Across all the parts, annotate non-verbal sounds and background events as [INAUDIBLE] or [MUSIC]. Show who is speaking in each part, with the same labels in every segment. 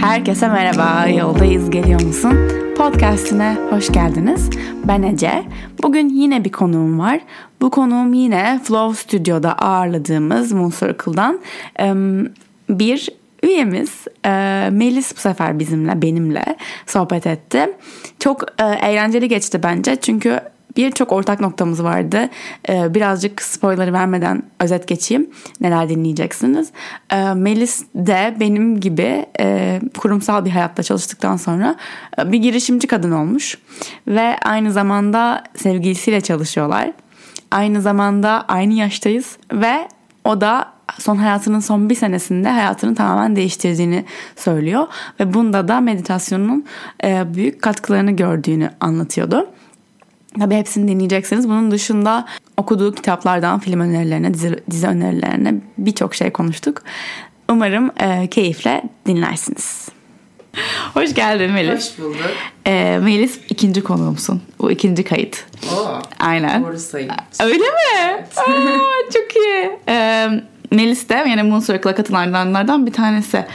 Speaker 1: Herkese merhaba, yoldayız geliyor musun? Podcast'ine hoş geldiniz. Ben Ece. Bugün yine bir konuğum var. Bu konuğum yine Flow Studio'da ağırladığımız Moon Circle'dan bir üyemiz Melis bu sefer bizimle, benimle sohbet etti. Çok eğlenceli geçti bence çünkü birçok ortak noktamız vardı. Ee, birazcık spoiler vermeden özet geçeyim. Neler dinleyeceksiniz. Ee, Melis de benim gibi e, kurumsal bir hayatta çalıştıktan sonra e, bir girişimci kadın olmuş. Ve aynı zamanda sevgilisiyle çalışıyorlar. Aynı zamanda aynı yaştayız ve o da son hayatının son bir senesinde hayatını tamamen değiştirdiğini söylüyor ve bunda da meditasyonun e, büyük katkılarını gördüğünü anlatıyordu. Tabi hepsini dinleyeceksiniz. Bunun dışında okuduğu kitaplardan film önerilerine, dizi, dizi önerilerine birçok şey konuştuk. Umarım e, keyifle dinlersiniz. [LAUGHS] Hoş geldin Melis.
Speaker 2: Hoş bulduk.
Speaker 1: E, Melis ikinci konuğumsun. Bu ikinci kayıt.
Speaker 2: Oo,
Speaker 1: Aynen.
Speaker 2: Doğru sayım.
Speaker 1: Öyle mi? Evet. Aa, çok iyi. E, Melis de yani Moon Circle'a katılanlardan bir tanesi.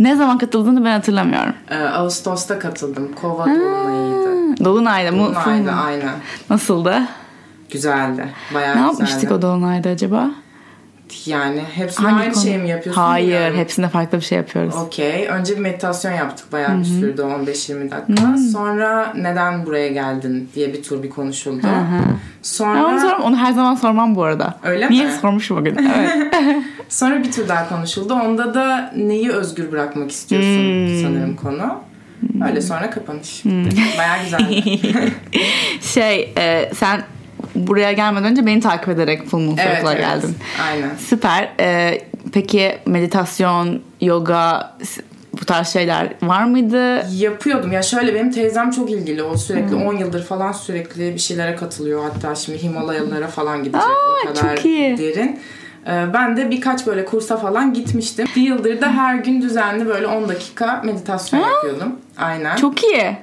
Speaker 1: Ne zaman katıldığını ben hatırlamıyorum.
Speaker 2: Ee, Ağustos'ta katıldım. Kova Dolunay'ıydı.
Speaker 1: Dolunay'da.
Speaker 2: Dolunay'da aynen.
Speaker 1: Nasıldı?
Speaker 2: Güzeldi. Bayağı
Speaker 1: ne
Speaker 2: güzeldi.
Speaker 1: yapmıştık o Dolunay'da acaba?
Speaker 2: Yani hepsinde
Speaker 1: Hangi
Speaker 2: aynı
Speaker 1: konu?
Speaker 2: şey mi yapıyorsun?
Speaker 1: Hayır,
Speaker 2: bilmiyorum.
Speaker 1: hepsinde farklı bir şey yapıyoruz.
Speaker 2: Okey. Önce bir meditasyon yaptık. Bayağı bir sürdü 15-20 dakika. Sonra neden buraya geldin diye bir tur bir konuşuldu. Sonra
Speaker 1: onu, sorum, onu her zaman sormam bu arada.
Speaker 2: Öyle
Speaker 1: Niye
Speaker 2: mi?
Speaker 1: sormuşum bugün? [LAUGHS] Evet. [LAUGHS]
Speaker 2: sonra bir tur daha konuşuldu. Onda da neyi özgür bırakmak istiyorsun
Speaker 1: Hmm.
Speaker 2: sanırım konu. Öyle sonra kapanış. Bayağı güzeldi. [LAUGHS]
Speaker 1: şey, e, sen buraya gelmeden önce beni takip ederek Full Moon
Speaker 2: evet, evet.
Speaker 1: geldin.
Speaker 2: Aynen.
Speaker 1: Süper. E, peki meditasyon, yoga bu tarz şeyler var mıydı?
Speaker 2: Yapıyordum. Ya şöyle benim teyzem çok ilgili. O sürekli 10 yıldır falan sürekli bir şeylere katılıyor. Hatta şimdi Himalayalara falan gidecek.
Speaker 1: Aa,
Speaker 2: o kadar
Speaker 1: çok iyi.
Speaker 2: derin. Ee, Ben de birkaç böyle kursa falan gitmiştim. Bir yıldır da her gün düzenli böyle 10 dakika meditasyon yapıyordum. Aynen.
Speaker 1: Çok iyi.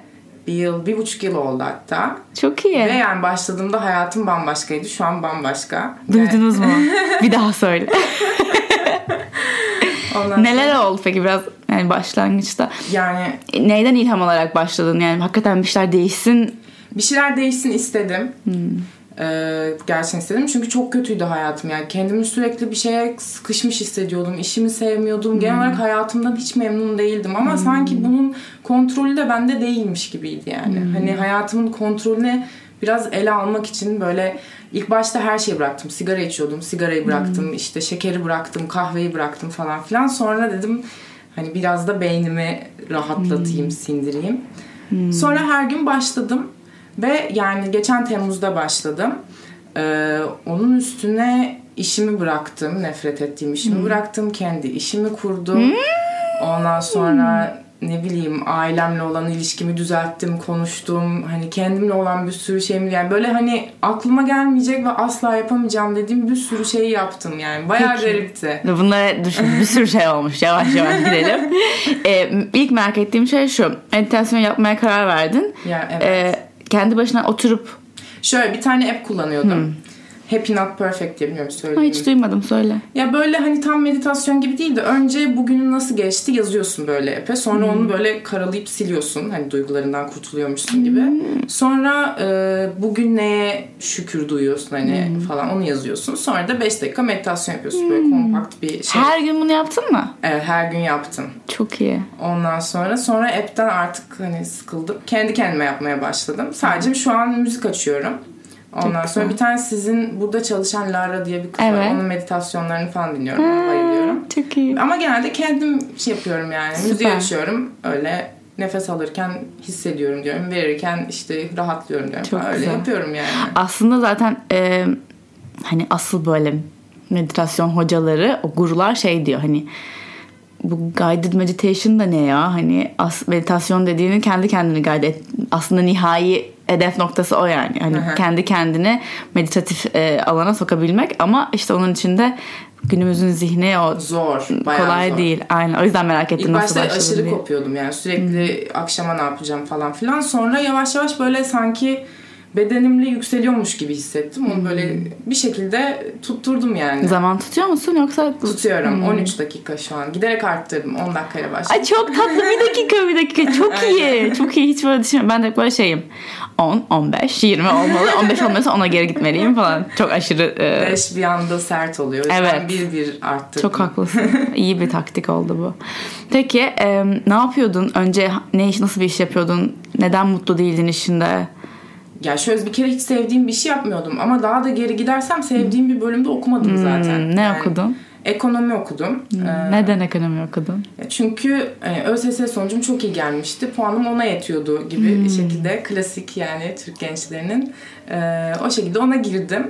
Speaker 2: Bir yıl, bir buçuk yıl oldu hatta.
Speaker 1: Çok iyi.
Speaker 2: Ve yani başladığımda hayatım bambaşkaydı. Şu an bambaşka.
Speaker 1: Duydunuz mu? [LAUGHS] bir daha söyle.
Speaker 2: Ondan
Speaker 1: Neler oldu peki biraz yani başlangıçta?
Speaker 2: Yani
Speaker 1: Neyden ilham alarak başladın? Yani hakikaten bir şeyler değişsin.
Speaker 2: bir şeyler değişsin istedim.
Speaker 1: Hmm.
Speaker 2: Ee, gerçekten istedim. Çünkü çok kötüydü hayatım. Yani kendimi sürekli bir şeye sıkışmış hissediyordum. İşimi sevmiyordum. Genel
Speaker 1: Hmm.
Speaker 2: olarak hayatımdan hiç memnun değildim. Ama sanki bunun kontrolü de bende değilmiş gibiydi yani.
Speaker 1: Hmm.
Speaker 2: hani hayatımın kontrolüne biraz ele almak için böyle ilk başta her şeyi bıraktım. Sigara içiyordum. Sigarayı
Speaker 1: Hmm.
Speaker 2: bıraktım. İşte şekeri bıraktım. Kahveyi bıraktım falan filan. Sonra dedim hani biraz da beynimi rahatlatayım
Speaker 1: Hmm.
Speaker 2: sindireyim. Sonra her gün başladım ve yani geçen Temmuz'da başladım. Ee, onun üstüne işimi bıraktım. Nefret ettiğim işimi bıraktım. Kendi işimi kurdum. Ondan sonra ne bileyim ailemle olan ilişkimi düzelttim, konuştum. Hani kendimle olan bir sürü şeyimi yani böyle hani aklıma gelmeyecek ve asla yapamayacağım dediğim bir sürü şeyi yaptım yani. Bayağı
Speaker 1: Peki.
Speaker 2: garipti.
Speaker 1: Bunlara düşün bir sürü şey olmuş. Yavaş yavaş gidelim. [LAUGHS] ee, ilk merak ettiğim şey şu. Meditasyon yapmaya karar verdin.
Speaker 2: Ya evet.
Speaker 1: Ee, kendi başına oturup
Speaker 2: Şöyle bir tane app kullanıyordum. Happy Not Perfect diye bilmiyorum söyleyeyim.
Speaker 1: hiç duymadım söyle.
Speaker 2: Ya böyle hani tam meditasyon gibi değil de önce bugünün nasıl geçti yazıyorsun böyle epe. Sonra
Speaker 1: Hmm.
Speaker 2: onu böyle karalayıp siliyorsun. Hani duygularından kurtuluyormuşsun gibi.
Speaker 1: Hmm.
Speaker 2: Sonra e, bugün neye şükür duyuyorsun hani
Speaker 1: Hmm.
Speaker 2: falan onu yazıyorsun. Sonra da 5 dakika meditasyon yapıyorsun. Böyle kompakt bir şey.
Speaker 1: Her gün bunu yaptın mı?
Speaker 2: Evet, her gün yaptım.
Speaker 1: Çok iyi.
Speaker 2: Ondan sonra sonra app'ten artık hani sıkıldım. Kendi kendime yapmaya başladım. Sadece şu an müzik açıyorum. Ondan
Speaker 1: Çok
Speaker 2: sonra
Speaker 1: güzel.
Speaker 2: bir tane sizin burada çalışan Lara diye bir kız var.
Speaker 1: Evet.
Speaker 2: Onun meditasyonlarını falan dinliyorum. Ona bayılıyorum.
Speaker 1: Çok iyi.
Speaker 2: Ama genelde kendim şey yapıyorum yani. Müziği
Speaker 1: Süper.
Speaker 2: açıyorum. Öyle nefes alırken hissediyorum diyorum. Verirken işte rahatlıyorum diyorum.
Speaker 1: Çok
Speaker 2: falan. Öyle
Speaker 1: güzel.
Speaker 2: yapıyorum yani.
Speaker 1: Aslında zaten e, hani asıl böyle meditasyon hocaları, o gurular şey diyor hani bu guided meditation da ne ya? Hani as, meditasyon dediğini kendi kendini guide et. Aslında nihai hedef noktası o yani. Hani
Speaker 2: hı.
Speaker 1: kendi kendini meditatif e, alana sokabilmek ama işte onun içinde günümüzün zihni o
Speaker 2: Zor.
Speaker 1: Kolay
Speaker 2: zor.
Speaker 1: değil. Aynen. O yüzden merak ettim
Speaker 2: İlk
Speaker 1: nasıl
Speaker 2: başta aşırı
Speaker 1: diye.
Speaker 2: kopuyordum yani sürekli akşama ne yapacağım falan filan. Sonra yavaş yavaş böyle sanki bedenimle yükseliyormuş gibi hissettim. Onu böyle bir şekilde tutturdum yani.
Speaker 1: Zaman tutuyor musun yoksa?
Speaker 2: Tutuyorum. 13 dakika şu an. Giderek arttırdım. 10 dakikayla başladım.
Speaker 1: Ay çok tatlı bir dakika bir dakika [LAUGHS] çok iyi çok iyi hiç böyle düşünmüyorum ben de böyle şeyim 10 15 20 olmalı 15 olmuyorsa ona geri gitmeliyim falan çok aşırı e,
Speaker 2: 5 bir anda sert oluyor.
Speaker 1: Evet.
Speaker 2: bir bir arttırdım.
Speaker 1: çok haklısın [LAUGHS] iyi bir taktik oldu bu peki e, ne yapıyordun önce ne iş nasıl bir iş yapıyordun neden mutlu değildin işinde
Speaker 2: Ya şöyle bir kere hiç sevdiğim bir şey yapmıyordum ama daha da geri gidersem sevdiğim bir bölümde okumadım zaten.
Speaker 1: Hmm, ne
Speaker 2: Yani
Speaker 1: okudun
Speaker 2: Ekonomi okudum. Ee,
Speaker 1: neden ekonomi okudun
Speaker 2: Çünkü e, ÖSS sonucum çok iyi gelmişti. Puanım ona yetiyordu gibi bir şekilde. Klasik yani Türk gençlerinin. Ee, o şekilde ona girdim.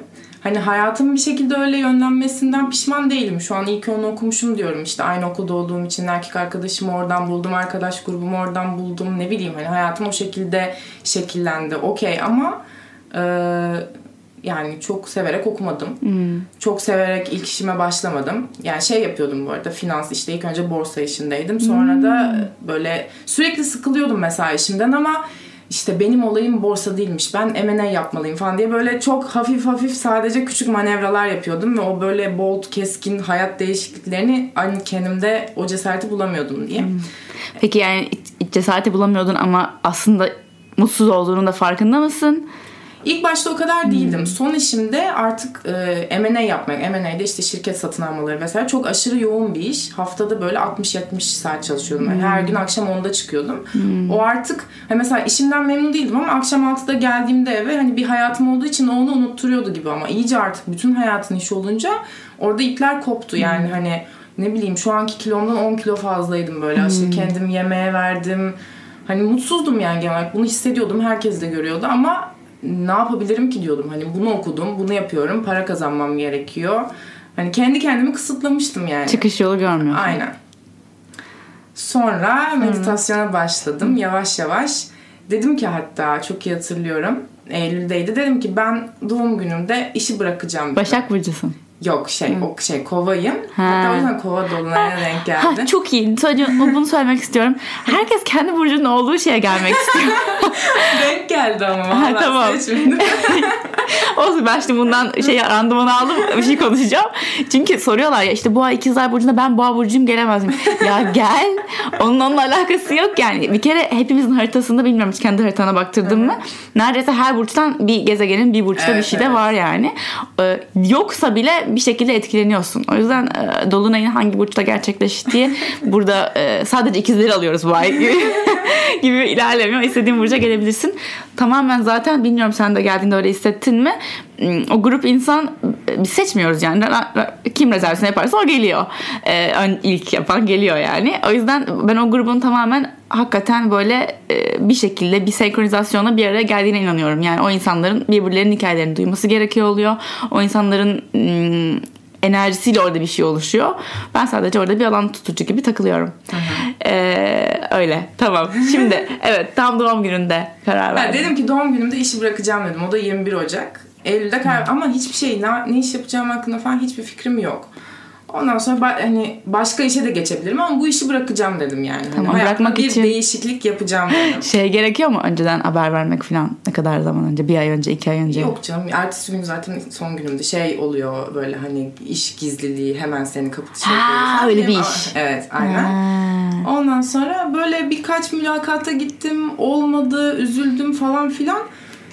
Speaker 2: Hani hayatım bir şekilde öyle yönlenmesinden pişman değilim. Şu an iyi ki onu okumuşum diyorum. İşte aynı okulda olduğum için erkek arkadaşımı oradan buldum. Arkadaş grubumu oradan buldum. Ne bileyim hani hayatım o şekilde şekillendi. Okey ama e, yani çok severek okumadım. Çok severek ilk işime başlamadım. Yani şey yapıyordum bu arada finans işte ilk önce borsa işindeydim. Sonra da böyle sürekli sıkılıyordum mesela işimden ama işte benim olayım borsa değilmiş. Ben M&A yapmalıyım falan diye böyle çok hafif hafif sadece küçük manevralar yapıyordum ve o böyle bold, keskin hayat değişikliklerini aynı kendimde o cesareti bulamıyordum diye.
Speaker 1: peki yani cesareti bulamıyordun ama aslında mutsuz olduğunun da farkında mısın
Speaker 2: İlk başta o kadar değildim. Son işimde artık e, M&A yapmak. M&A'de işte şirket satın almaları vesaire çok aşırı yoğun bir iş. Haftada böyle 60-70 saat çalışıyordum. Yani her gün akşam 10'da çıkıyordum. O artık hani mesela işimden memnun değildim ama akşam 6'da geldiğimde eve hani bir hayatım olduğu için onu unutturuyordu gibi ama iyice artık bütün hayatın iş olunca orada ipler koptu. Yani hani ne bileyim şu anki kilomdan 10 kilo fazlaydım böyle. Aşırı kendim yemeğe verdim. Hani mutsuzdum yani genel olarak. Bunu hissediyordum. Herkes de görüyordu ama ne yapabilirim ki diyordum. Hani bunu okudum, bunu yapıyorum, para kazanmam gerekiyor. Hani kendi kendimi kısıtlamıştım yani.
Speaker 1: çıkış yolu görmüyorsun
Speaker 2: Aynen. Sonra meditasyona başladım yavaş yavaş. Dedim ki hatta çok iyi hatırlıyorum. Eylül'deydi. Dedim ki ben doğum günümde işi bırakacağım. dedim.
Speaker 1: Başak Burcu'sun.
Speaker 2: Yok şey o şey kovayım.
Speaker 1: Ha.
Speaker 2: Hatta o yüzden kova dolunayına denk geldi.
Speaker 1: Ha, çok iyi. Sadece bunu söylemek istiyorum. Herkes kendi burcunun olduğu şeye gelmek istiyor. [LAUGHS]
Speaker 2: denk geldi ama
Speaker 1: Ha, tamam. [LAUGHS] Olsun ben şimdi bundan şey randımanı aldım bir şey konuşacağım. Çünkü soruyorlar ya işte boğa ikizler burcunda ben boğa burcuyum gelemez miyim? ya gel. Onun onunla alakası yok yani. Bir kere hepimizin haritasında bilmiyorum hiç kendi haritana baktırdın mı? Neredeyse her burçtan bir gezegenin bir burçta
Speaker 2: Evet,
Speaker 1: bir şey de
Speaker 2: evet.
Speaker 1: var yani. Ee, yoksa bile bir şekilde etkileniyorsun. O yüzden e, Dolunay'ın hangi burçta gerçekleştiği [LAUGHS] burada e, sadece ikizleri alıyoruz bu ay gibi, [LAUGHS] gibi ilerlemiyor. İstediğin burca gelebilirsin. Tamamen zaten bilmiyorum sen de geldiğinde öyle hissettin mi? O grup insan e, biz seçmiyoruz yani. Kim rezervasyon yaparsa o geliyor. Ee, ilk yapan geliyor yani. O yüzden ben o grubun tamamen hakikaten böyle e, bir şekilde bir senkronizasyonla bir araya geldiğine inanıyorum. Yani o insanların birbirlerinin hikayelerini duyması gerekiyor oluyor. O insanların enerjisiyle orada bir şey oluşuyor. Ben sadece orada bir alan tutucu gibi takılıyorum. Ee, öyle. Tamam. Şimdi [LAUGHS] evet tam doğum gününde karar
Speaker 2: Ben
Speaker 1: verdim.
Speaker 2: dedim ki doğum günümde işi bırakacağım dedim. O da 21 Ocak. Eylül'de karar ama hiçbir şey ne, ne iş yapacağım hakkında falan hiçbir fikrim yok. Ondan sonra ba- hani başka işe de geçebilirim ama bu işi bırakacağım dedim yani. Hani
Speaker 1: Tamam,
Speaker 2: hayatımda
Speaker 1: bırakmak
Speaker 2: bir
Speaker 1: için-
Speaker 2: değişiklik yapacağım dedim. [LAUGHS]
Speaker 1: Şey gerekiyor mu önceden haber vermek falan? Ne kadar zaman önce? Bir ay önce, iki ay önce?
Speaker 2: Yok canım ertesi gün zaten son günümde şey oluyor böyle hani iş gizliliği hemen seni kapı dışarı
Speaker 1: Ha, öyle bir iş.
Speaker 2: Evet aynen.
Speaker 1: Ha.
Speaker 2: Ondan sonra böyle birkaç mülakata gittim. Olmadı, üzüldüm falan filan.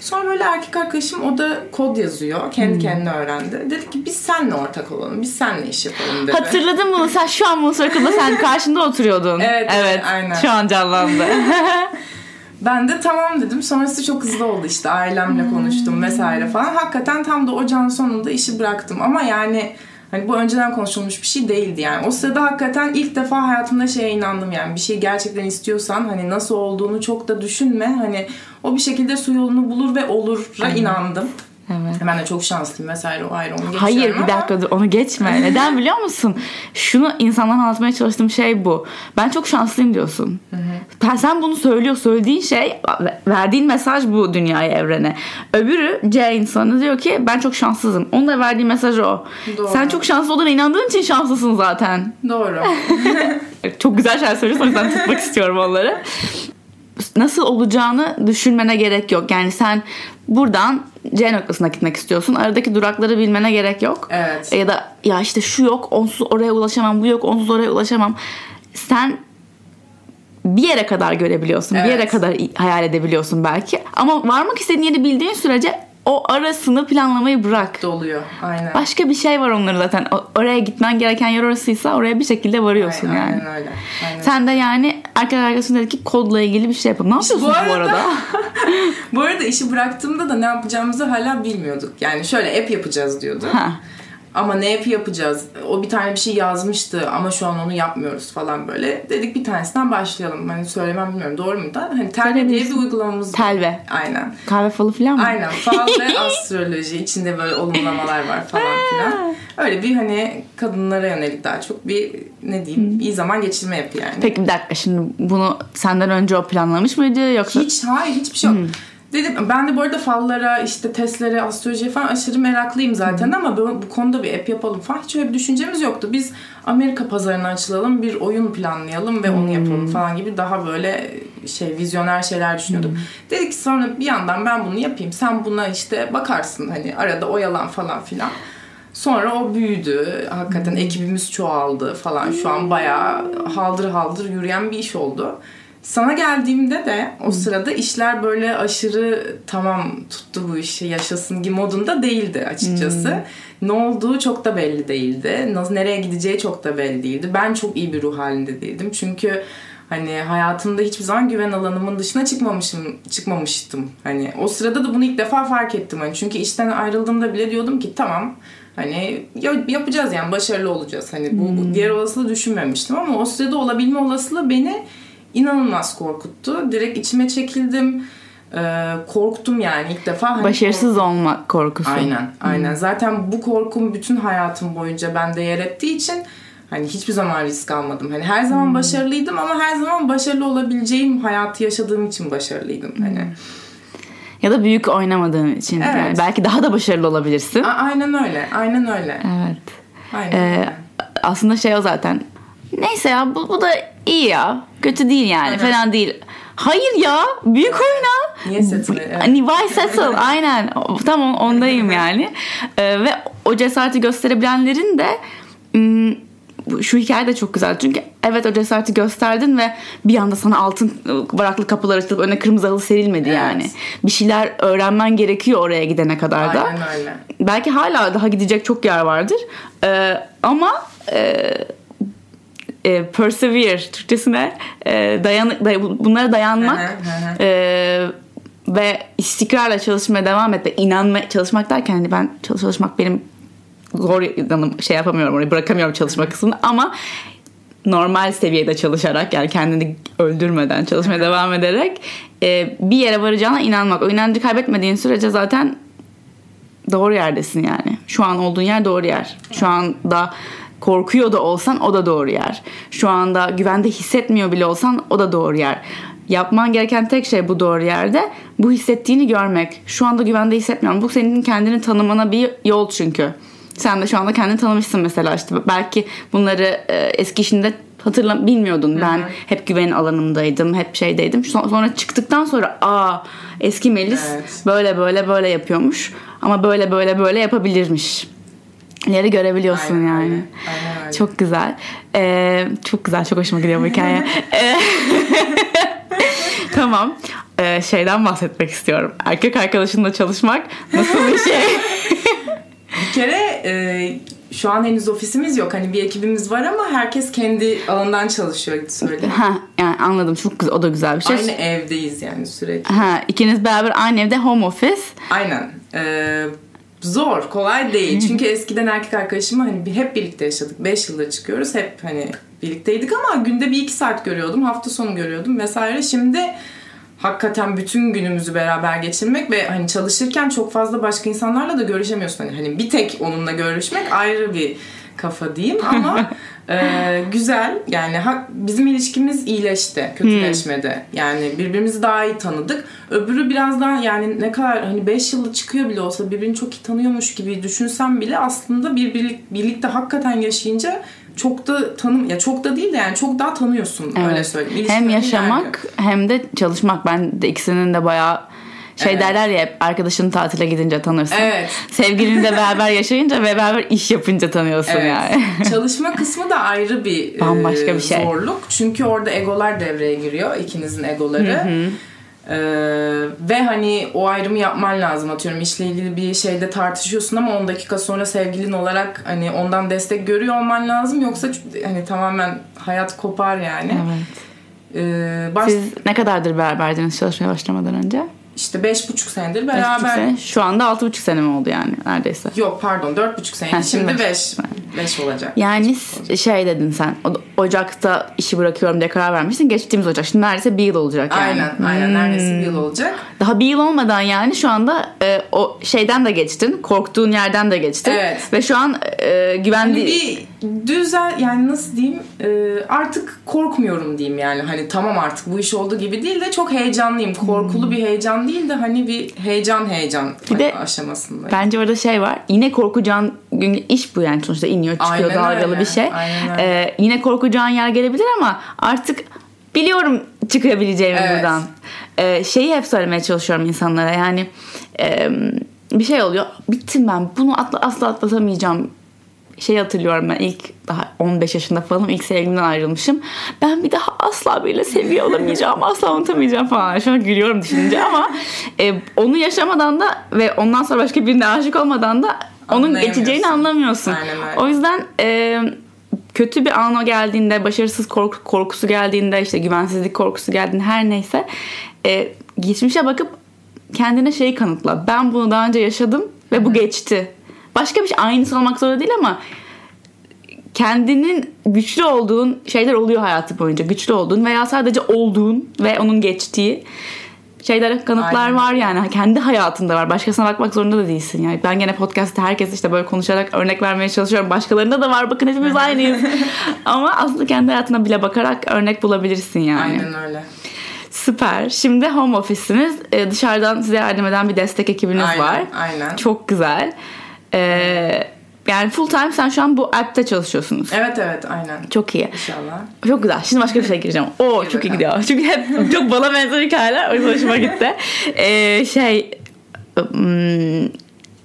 Speaker 2: Sonra böyle erkek arkadaşım o da kod yazıyor. Kendi kendine öğrendi. Dedi ki biz seninle ortak olalım. Biz seninle iş yapalım dedi.
Speaker 1: Hatırladın mı? Sen şu an bu Circle'da sen [LAUGHS] karşında oturuyordun.
Speaker 2: Evet, evet, aynen.
Speaker 1: Şu an canlandı. [LAUGHS]
Speaker 2: Ben de tamam dedim. Sonrası çok hızlı oldu işte. Ailemle konuştum vesaire falan. Hakikaten tam da ocağın sonunda işi bıraktım. Ama yani hani bu önceden konuşulmuş bir şey değildi yani. O sırada hakikaten ilk defa hayatımda şeye inandım yani. Bir şey gerçekten istiyorsan hani nasıl olduğunu çok da düşünme. Hani o bir şekilde su yolunu bulur ve olur'a inandım.
Speaker 1: Evet.
Speaker 2: Ben de çok şanslıyım vesaire o ayrı onu geçiyorum
Speaker 1: Hayır bir dakika dur onu geçme. [LAUGHS] Neden biliyor musun? Şunu insanlara anlatmaya çalıştığım şey bu. Ben çok şanslıyım diyorsun. Ben- Sen bunu söylüyor. Söylediğin şey verdiğin mesaj bu dünyaya evrene. Öbürü C insanı diyor ki ben çok şanssızım. Onun da verdiği mesaj o.
Speaker 2: Doğru.
Speaker 1: Sen çok şanslı olduğuna inandığın için şanslısın zaten.
Speaker 2: Doğru. [LAUGHS]
Speaker 1: Çok güzel şeyler söylüyorsun o yüzden tutmak istiyorum onları. nasıl olacağını düşünmene gerek yok. Yani sen buradan C noktasına gitmek istiyorsun. Aradaki durakları bilmene gerek yok.
Speaker 2: Evet.
Speaker 1: Ya da ya işte şu yok onsuz oraya ulaşamam bu yok onsuz oraya ulaşamam. Sen bir yere kadar görebiliyorsun. Bir yere
Speaker 2: Evet.
Speaker 1: kadar hayal edebiliyorsun belki. Ama varmak istediğin yeri bildiğin sürece o arasını planlamayı bırak.
Speaker 2: Doluyor. Aynen.
Speaker 1: Başka bir şey var onların zaten. Oraya gitmen gereken yer orasıysa oraya bir şekilde varıyorsun
Speaker 2: aynen,
Speaker 1: yani.
Speaker 2: Aynen öyle. Aynen.
Speaker 1: Sen de yani erkek arkadaşın dedi ki kodla ilgili bir şey yapalım. Ne yapıyorsun bu
Speaker 2: arada-
Speaker 1: arada? [LAUGHS]
Speaker 2: Bu arada işi bıraktığımda da ne yapacağımızı hala bilmiyorduk. Yani şöyle app yapacağız diyordu.
Speaker 1: Ha.
Speaker 2: Ama ne app yapacağız? O bir tane bir şey yazmıştı ama şu an onu yapmıyoruz falan böyle. Dedik bir tanesinden başlayalım. Hani söylemem bilmiyorum doğru mu da? Hani Telve diye bir uygulamamız var.
Speaker 1: Telve.
Speaker 2: Aynen.
Speaker 1: Kahve falı falan mı?
Speaker 2: Aynen. Fal ve [LAUGHS] astroloji. içinde böyle olumlamalar var falan filan. Öyle bir hani kadınlara yönelik daha çok bir ne diyeyim iyi zaman geçirme yapı yani.
Speaker 1: Peki bir dakika şimdi bunu senden önce o planlamış mıydı yoksa?
Speaker 2: Hiç hayır hiçbir şey yok. Dedim ben de bu arada fallara işte testlere astrolojiye falan aşırı meraklıyım zaten ama bu, bu konuda bir app yapalım falan hiç öyle bir düşüncemiz yoktu. Biz Amerika pazarına açılalım bir oyun planlayalım ve onu yapalım falan gibi daha böyle şey vizyoner şeyler düşünüyorduk. Dedik ki sonra bir yandan ben bunu yapayım sen buna işte bakarsın hani arada oyalan falan filan. Sonra o büyüdü. Hakikaten ekibimiz çoğaldı falan. Şu an bayağı haldır haldır yürüyen bir iş oldu. Sana geldiğimde de o sırada işler böyle aşırı tamam tuttu bu işi yaşasın gibi modunda değildi açıkçası. Ne olduğu çok da belli değildi. Nasıl nereye gideceği çok da belli değildi. Ben çok iyi bir ruh halinde değildim. Çünkü hani hayatımda hiçbir zaman güven alanımın dışına çıkmamışım çıkmamıştım. Hani o sırada da bunu ilk defa fark ettim. Hani çünkü işten ayrıldığımda bile diyordum ki tamam Hani ya- yapacağız yani başarılı olacağız. Hani bu, bu diğer olasılığı düşünmemiştim ama o sırada olabilme olasılığı beni inanılmaz korkuttu. Direkt içime çekildim. Ee, korktum yani ilk defa. Hani
Speaker 1: Başarısız olma korkusu.
Speaker 2: Aynen, aynen. Zaten bu korkum bütün hayatım boyunca bende yer ettiği için hani hiçbir zaman risk almadım. Hani her zaman başarılıydım ama her zaman başarılı olabileceğim hayatı yaşadığım için başarılıydım. Hani
Speaker 1: Ya da büyük oynamadığın için.
Speaker 2: Evet.
Speaker 1: Yani belki daha da başarılı olabilirsin.
Speaker 2: A- aynen öyle. Aynen öyle.
Speaker 1: Evet.
Speaker 2: Aynen
Speaker 1: Ee,
Speaker 2: öyle.
Speaker 1: aslında şey o zaten. Neyse ya bu, bu da iyi ya. Kötü değil yani.
Speaker 2: Evet.
Speaker 1: Fena değil. Hayır ya. Büyük oyna.
Speaker 2: Niye settle? Evet.
Speaker 1: Hani why settle? [LAUGHS] Aynen. Tamam ondayım yani. Ee, ve o cesareti gösterebilenlerin de bu- şu hikaye de çok güzel. Çünkü evet o cesareti gösterdin ve bir anda sana altın varaklı kapılar açılıp önüne kırmızı halı serilmedi
Speaker 2: Evet.
Speaker 1: yani. Bir şeyler öğrenmen gerekiyor oraya gidene kadar da.
Speaker 2: Aynen öyle.
Speaker 1: Belki hala daha gidecek çok yer vardır. Ee, ama e, e, persevere Türkçesine e, dayan, day- bunlara dayanmak e, ve istikrarla çalışmaya devam etmek, inanma çalışmak derken hani ben çalış- çalışmak benim zor yanım şey yapamıyorum orayı bırakamıyorum çalışma kısmını ama normal seviyede çalışarak yani kendini öldürmeden çalışmaya devam ederek e, bir yere varacağına inanmak. O inancı kaybetmediğin sürece zaten doğru yerdesin yani. Şu an olduğun yer doğru yer. Şu anda korkuyor da olsan o da doğru yer. Şu anda güvende hissetmiyor bile olsan o da doğru yer. Yapman gereken tek şey bu doğru yerde. Bu hissettiğini görmek. Şu anda güvende hissetmiyorum. Bu senin kendini tanımana bir yol çünkü. Sen de şu anda kendini tanımışsın mesela işte belki bunları e, eski işinde hatırla bilmiyordun. Ben hep güven alanımdaydım, hep şeydeydim. Son- Sonra çıktıktan sonra aa eski Melis
Speaker 2: Evet.
Speaker 1: böyle böyle böyle yapıyormuş ama böyle böyle böyle yapabilirmiş. Leri görebiliyorsun
Speaker 2: Aynen
Speaker 1: yani.
Speaker 2: Aynen öyle.
Speaker 1: Çok güzel. Ee, çok güzel, çok hoşuma gidiyor bu hikaye. [LAUGHS] Ee, [LAUGHS] tamam. Ee, şeyden bahsetmek istiyorum. Erkek arkadaşınla çalışmak nasıl bir şey? [LAUGHS]
Speaker 2: Bir kere e, şu an henüz ofisimiz yok. Hani bir ekibimiz var ama herkes kendi alanından çalışıyor söyle.
Speaker 1: ha, yani anladım. Çok güzel. O da güzel bir şey.
Speaker 2: Aynı evdeyiz yani sürekli.
Speaker 1: Ha, ikiniz beraber aynı evde home office.
Speaker 2: Aynen. Ee, zor, kolay değil. Çünkü eskiden erkek arkadaşımla hani hep birlikte yaşadık. 5 yıldır çıkıyoruz. Hep hani birlikteydik ama günde bir iki saat görüyordum. Hafta sonu görüyordum vesaire. Şimdi hakikaten bütün günümüzü beraber geçirmek ve hani çalışırken çok fazla başka insanlarla da görüşemiyorsun. Hani, hani bir tek onunla görüşmek ayrı bir kafa diyeyim ama [LAUGHS] e, güzel yani ha- bizim ilişkimiz iyileşti kötüleşmedi yani birbirimizi daha iyi tanıdık öbürü biraz daha yani ne kadar hani 5 yılda çıkıyor bile olsa birbirini çok iyi tanıyormuş gibi düşünsem bile aslında bir birlik, birlikte hakikaten yaşayınca çok da tanım ya çok da değil de yani çok daha tanıyorsun
Speaker 1: Evet.
Speaker 2: öyle söyleyeyim.
Speaker 1: Hem
Speaker 2: İlişkilerin
Speaker 1: yaşamak hem de çalışmak. Ben de ikisinin de bayağı şey
Speaker 2: Evet.
Speaker 1: derler ya hep arkadaşın tatile gidince tanırsın.
Speaker 2: Evet.
Speaker 1: Sevgilinle beraber yaşayınca ve beraber iş yapınca tanıyorsun
Speaker 2: Evet.
Speaker 1: yani. [LAUGHS]
Speaker 2: Çalışma kısmı da ayrı bir
Speaker 1: Bambaşka
Speaker 2: e,
Speaker 1: bir şey.
Speaker 2: zorluk. Çünkü orada egolar devreye giriyor. ikinizin egoları. Ee, ve hani o ayrımı yapman lazım atıyorum işle ilgili bir şeyde tartışıyorsun ama 10 dakika sonra sevgilin olarak hani ondan destek görüyor olman lazım yoksa hani tamamen hayat kopar yani.
Speaker 1: Evet.
Speaker 2: Ee, baş,
Speaker 1: Siz ne kadardır beraberdiniz çalışmaya başlamadan önce?
Speaker 2: İşte beş buçuk senedir
Speaker 1: Beş
Speaker 2: beraber.
Speaker 1: sene. Şu anda altı buçuk sene mi oldu yani neredeyse?
Speaker 2: Yok pardon dört buçuk
Speaker 1: Ha,
Speaker 2: sene.
Speaker 1: şimdi
Speaker 2: Şimdi
Speaker 1: beş.
Speaker 2: beş. Beş olacak.
Speaker 1: Yani s- şey dedin sen Ocak'ta işi bırakıyorum diye karar vermiştin. Geçtiğimiz Ocak. Şimdi neredeyse bir yıl olacak yani.
Speaker 2: Aynen aynen
Speaker 1: Hmm.
Speaker 2: neredeyse bir yıl olacak.
Speaker 1: Daha bir yıl olmadan yani şu anda e, o şeyden de geçtin. Korktuğun yerden de geçtin.
Speaker 2: Evet.
Speaker 1: Ve şu an e, güvenli...
Speaker 2: Hani bir düzel yani nasıl diyeyim e, artık korkmuyorum diyeyim yani hani tamam artık bu iş oldu gibi değil de çok heyecanlıyım korkulu bir heyecan değil de hani bir heyecan heyecan
Speaker 1: Bir de-
Speaker 2: aşamasındayım.
Speaker 1: Bence orada şey var. Yine korkacağın gün iş bu yani sonuçta iniyor çıkıyor
Speaker 2: Aynen
Speaker 1: dalgalı
Speaker 2: öyle,
Speaker 1: bir şey.
Speaker 2: aynen.
Speaker 1: Ee, yine korkacağın yer gelebilir ama artık biliyorum çıkabileceğimi
Speaker 2: Evet.
Speaker 1: buradan. Ee, şeyi hep söylemeye çalışıyorum insanlara yani e, bir şey oluyor. Bittim ben bunu atla, asla atlatamayacağım. Şey hatırlıyorum ben ilk daha 15 yaşında falan ilk sevgilimden ayrılmışım. Ben bir daha asla biriyle sevgili olamayacağım. [LAUGHS] Asla unutamayacağım falan. Şu an gülüyorum düşününce ama e, onu yaşamadan da ve ondan sonra başka birine aşık olmadan da onun geçeceğini anlamıyorsun.
Speaker 2: Aynen.
Speaker 1: O yüzden e, kötü bir ana geldiğinde, başarısız kork- korkusu geldiğinde, işte güvensizlik korkusu geldiğinde her neyse e, geçmişe bakıp kendine şeyi kanıtla. Ben bunu daha önce yaşadım ve bu geçti. Başka bir şey aynısı olmak zorunda değil ama kendinin güçlü olduğun şeyler oluyor hayatı boyunca. Güçlü olduğun veya sadece olduğun ve onun geçtiği şeylere kanıtlar
Speaker 2: Aynen.
Speaker 1: var yani. Kendi hayatında var. Başkasına bakmak zorunda da değilsin. Yani ben gene podcast'te herkes işte böyle konuşarak örnek vermeye çalışıyorum. Başkalarında da var. Bakın hepimiz aynıyız. [LAUGHS] Ama aslında kendi hayatına bile bakarak örnek bulabilirsin yani.
Speaker 2: Aynen öyle.
Speaker 1: Süper. Şimdi home office'iniz. Ee, dışarıdan size yardım eden bir destek ekibiniz
Speaker 2: Aynen,
Speaker 1: var.
Speaker 2: aynen.
Speaker 1: Çok güzel. Ee, yani full time sen şu an bu app'te çalışıyorsunuz.
Speaker 2: Evet evet aynen.
Speaker 1: Çok iyi.
Speaker 2: İnşallah.
Speaker 1: Çok güzel. Şimdi başka bir şey gireceğim. [LAUGHS] Oo çok iyi gidiyor. Çünkü hep [LAUGHS] çok bana benzer hikayeler. O yüzden hoşuma gitti. Ee, şey hmm,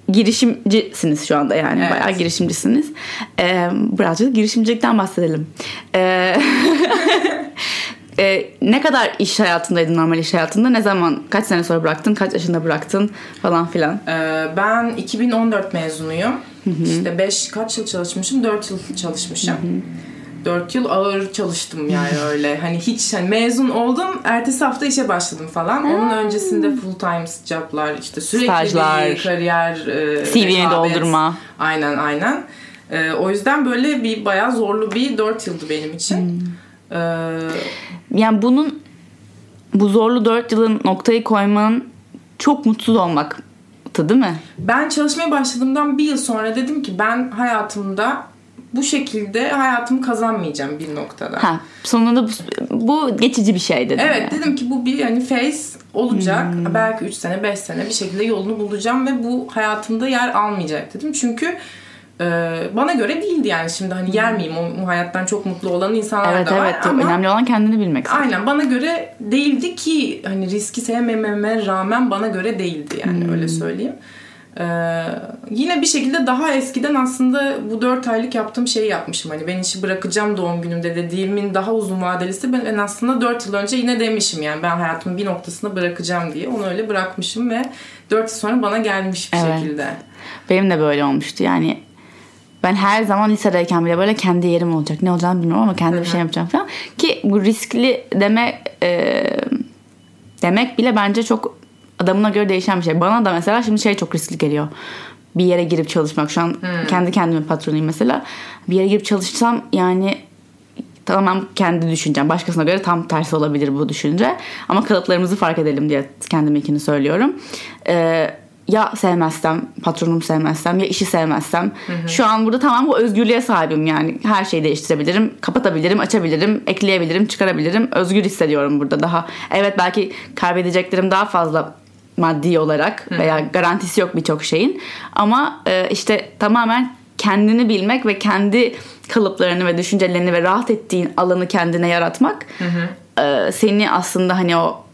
Speaker 1: girişimcisiniz şu anda yani.
Speaker 2: Evet.
Speaker 1: Bayağı girişimcisiniz. Ee, birazcık girişimcilikten bahsedelim. Ee, [LAUGHS] e, ne kadar iş hayatındaydın normal iş hayatında? Ne zaman? Kaç sene sonra bıraktın? Kaç yaşında bıraktın? Falan filan.
Speaker 2: Ee, ben 2014 mezunuyum. İşte 5 kaç yıl çalışmışım? 4 yıl çalışmışım. 4 yıl ağır çalıştım yani öyle. Hani hiç hani mezun oldum. Ertesi hafta işe başladım falan. Onun öncesinde full time job'lar işte sürekli
Speaker 1: Stajlar.
Speaker 2: bir kariyer e,
Speaker 1: CV'ni doldurma.
Speaker 2: Aynen aynen. Ee, o yüzden böyle bir bayağı zorlu bir 4 yıldı benim için. Ee,
Speaker 1: Yani bunun bu zorlu dört yılın noktayı koymanın çok mutsuz olmaktı değil mi?
Speaker 2: Ben çalışmaya başladığımdan bir yıl sonra dedim ki ben hayatımda bu şekilde hayatımı kazanmayacağım bir noktada.
Speaker 1: Ha, sonunda bu, bu geçici bir şey dedim.
Speaker 2: Evet
Speaker 1: yani.
Speaker 2: dedim ki bu bir hani phase olacak.
Speaker 1: Hmm.
Speaker 2: Belki 3 sene 5 sene bir şekilde yolunu bulacağım ve bu hayatımda yer almayacak dedim. Çünkü e, bana göre değildi yani şimdi hani yer miyim o, o hayattan çok mutlu olan insanlar
Speaker 1: Evet
Speaker 2: da var
Speaker 1: evet
Speaker 2: ama
Speaker 1: önemli olan kendini bilmek. zaten.
Speaker 2: aynen bana göre değildi ki hani riski sevmememe rağmen bana göre değildi yani
Speaker 1: Hmm.
Speaker 2: öyle söyleyeyim. Ee, yine bir şekilde daha eskiden aslında bu 4 aylık yaptığım şeyi yapmışım. Hani ben işi bırakacağım doğum günümde dediğimin daha uzun vadelisi ben, ben aslında 4 yıl önce yine demişim yani ben hayatımın bir noktasında bırakacağım diye. Onu öyle bırakmışım ve 4 yıl sonra bana gelmiş bir
Speaker 1: Evet.
Speaker 2: şekilde.
Speaker 1: Benim de böyle olmuştu yani. Ben her zaman lisedeyken bile böyle kendi yerim olacak. Ne olacağını bilmiyorum ama kendi bir şey yapacağım falan. Ki bu riskli deme e, demek bile bence çok adamına göre değişen bir şey. Bana da mesela şimdi şey çok riskli geliyor. Bir yere girip çalışmak. Şu an kendi kendime patronuyum mesela. Bir yere girip çalışsam yani tamamen kendi düşüncem. Başkasına göre tam tersi olabilir bu düşünce. Ama kalıplarımızı fark edelim diye kendiminkini söylüyorum. Ee, ya sevmezsem, patronumu sevmezsem ya işi sevmezsem. Şu an burada tamam bu özgürlüğe sahibim yani. Her şeyi değiştirebilirim, kapatabilirim, açabilirim, ekleyebilirim, çıkarabilirim. Özgür hissediyorum burada daha. Evet belki kaybedeceklerim daha fazla maddi olarak veya garantisi yok birçok şeyin. Ama e, işte tamamen kendini bilmek ve kendi kalıplarını ve düşüncelerini ve rahat ettiğin alanı kendine yaratmak e, seni aslında hani o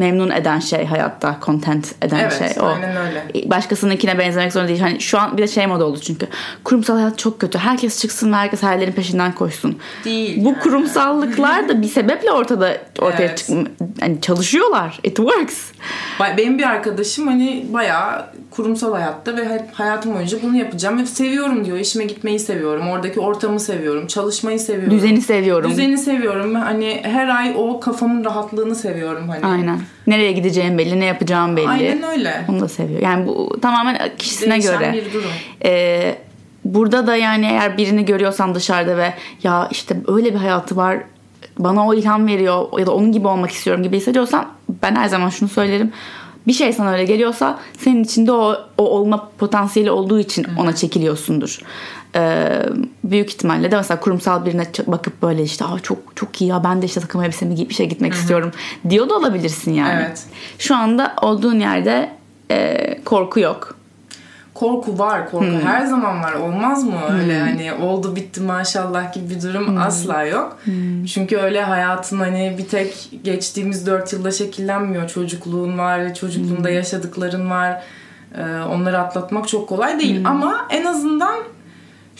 Speaker 1: memnun eden şey hayatta content eden
Speaker 2: Evet,
Speaker 1: şey o.
Speaker 2: aynen öyle.
Speaker 1: Başkasınınkine benzemek zorunda değil. Hani şu an bir de şey moda oldu çünkü. Kurumsal hayat çok kötü. Herkes çıksın ve herkes hayallerin peşinden koşsun.
Speaker 2: Değil
Speaker 1: Bu
Speaker 2: yani.
Speaker 1: kurumsallıklar da bir [LAUGHS] sebeple ortada ortaya
Speaker 2: Evet.
Speaker 1: çık hani çalışıyorlar. It works.
Speaker 2: Benim bir arkadaşım hani bayağı kurumsal hayatta ve hep hayatım boyunca bunu yapacağım ve seviyorum diyor. İşime gitmeyi seviyorum. Oradaki ortamı seviyorum. Çalışmayı seviyorum.
Speaker 1: Düzeni seviyorum.
Speaker 2: Düzeni seviyorum. Hani her ay o kafamın rahatlığını seviyorum hani.
Speaker 1: Aynen. Nereye gideceğim belli, ne yapacağım belli.
Speaker 2: Aynen öyle.
Speaker 1: Onu da seviyor. Yani bu tamamen kişisine
Speaker 2: Değişen
Speaker 1: göre.
Speaker 2: bir durum.
Speaker 1: Ee, burada da yani eğer birini görüyorsan dışarıda ve ya işte öyle bir hayatı var bana o ilham veriyor ya da onun gibi olmak istiyorum gibi hissediyorsan ben her zaman şunu söylerim. Bir şey sana öyle geliyorsa senin içinde o, o olma potansiyeli olduğu için ona çekiliyorsundur. Ee, büyük ihtimalle de mesela kurumsal birine bakıp böyle işte Aa, çok çok iyi ya ben de işte takım elbisemi giyip işe gitmek istiyorum diyor da olabilirsin yani.
Speaker 2: Evet.
Speaker 1: Şu anda olduğun yerde e, korku yok.
Speaker 2: Korku var, korku
Speaker 1: Hmm.
Speaker 2: her zaman var. Olmaz mı? Öyle hani oldu bitti maşallah gibi bir durum
Speaker 1: Hmm.
Speaker 2: asla yok. Çünkü öyle hayatın hani bir tek geçtiğimiz dört yılda şekillenmiyor. Çocukluğun var, çocukluğunda
Speaker 1: Hmm.
Speaker 2: yaşadıkların var. Ee, onları atlatmak çok kolay değil.
Speaker 1: Hmm.
Speaker 2: Ama en azından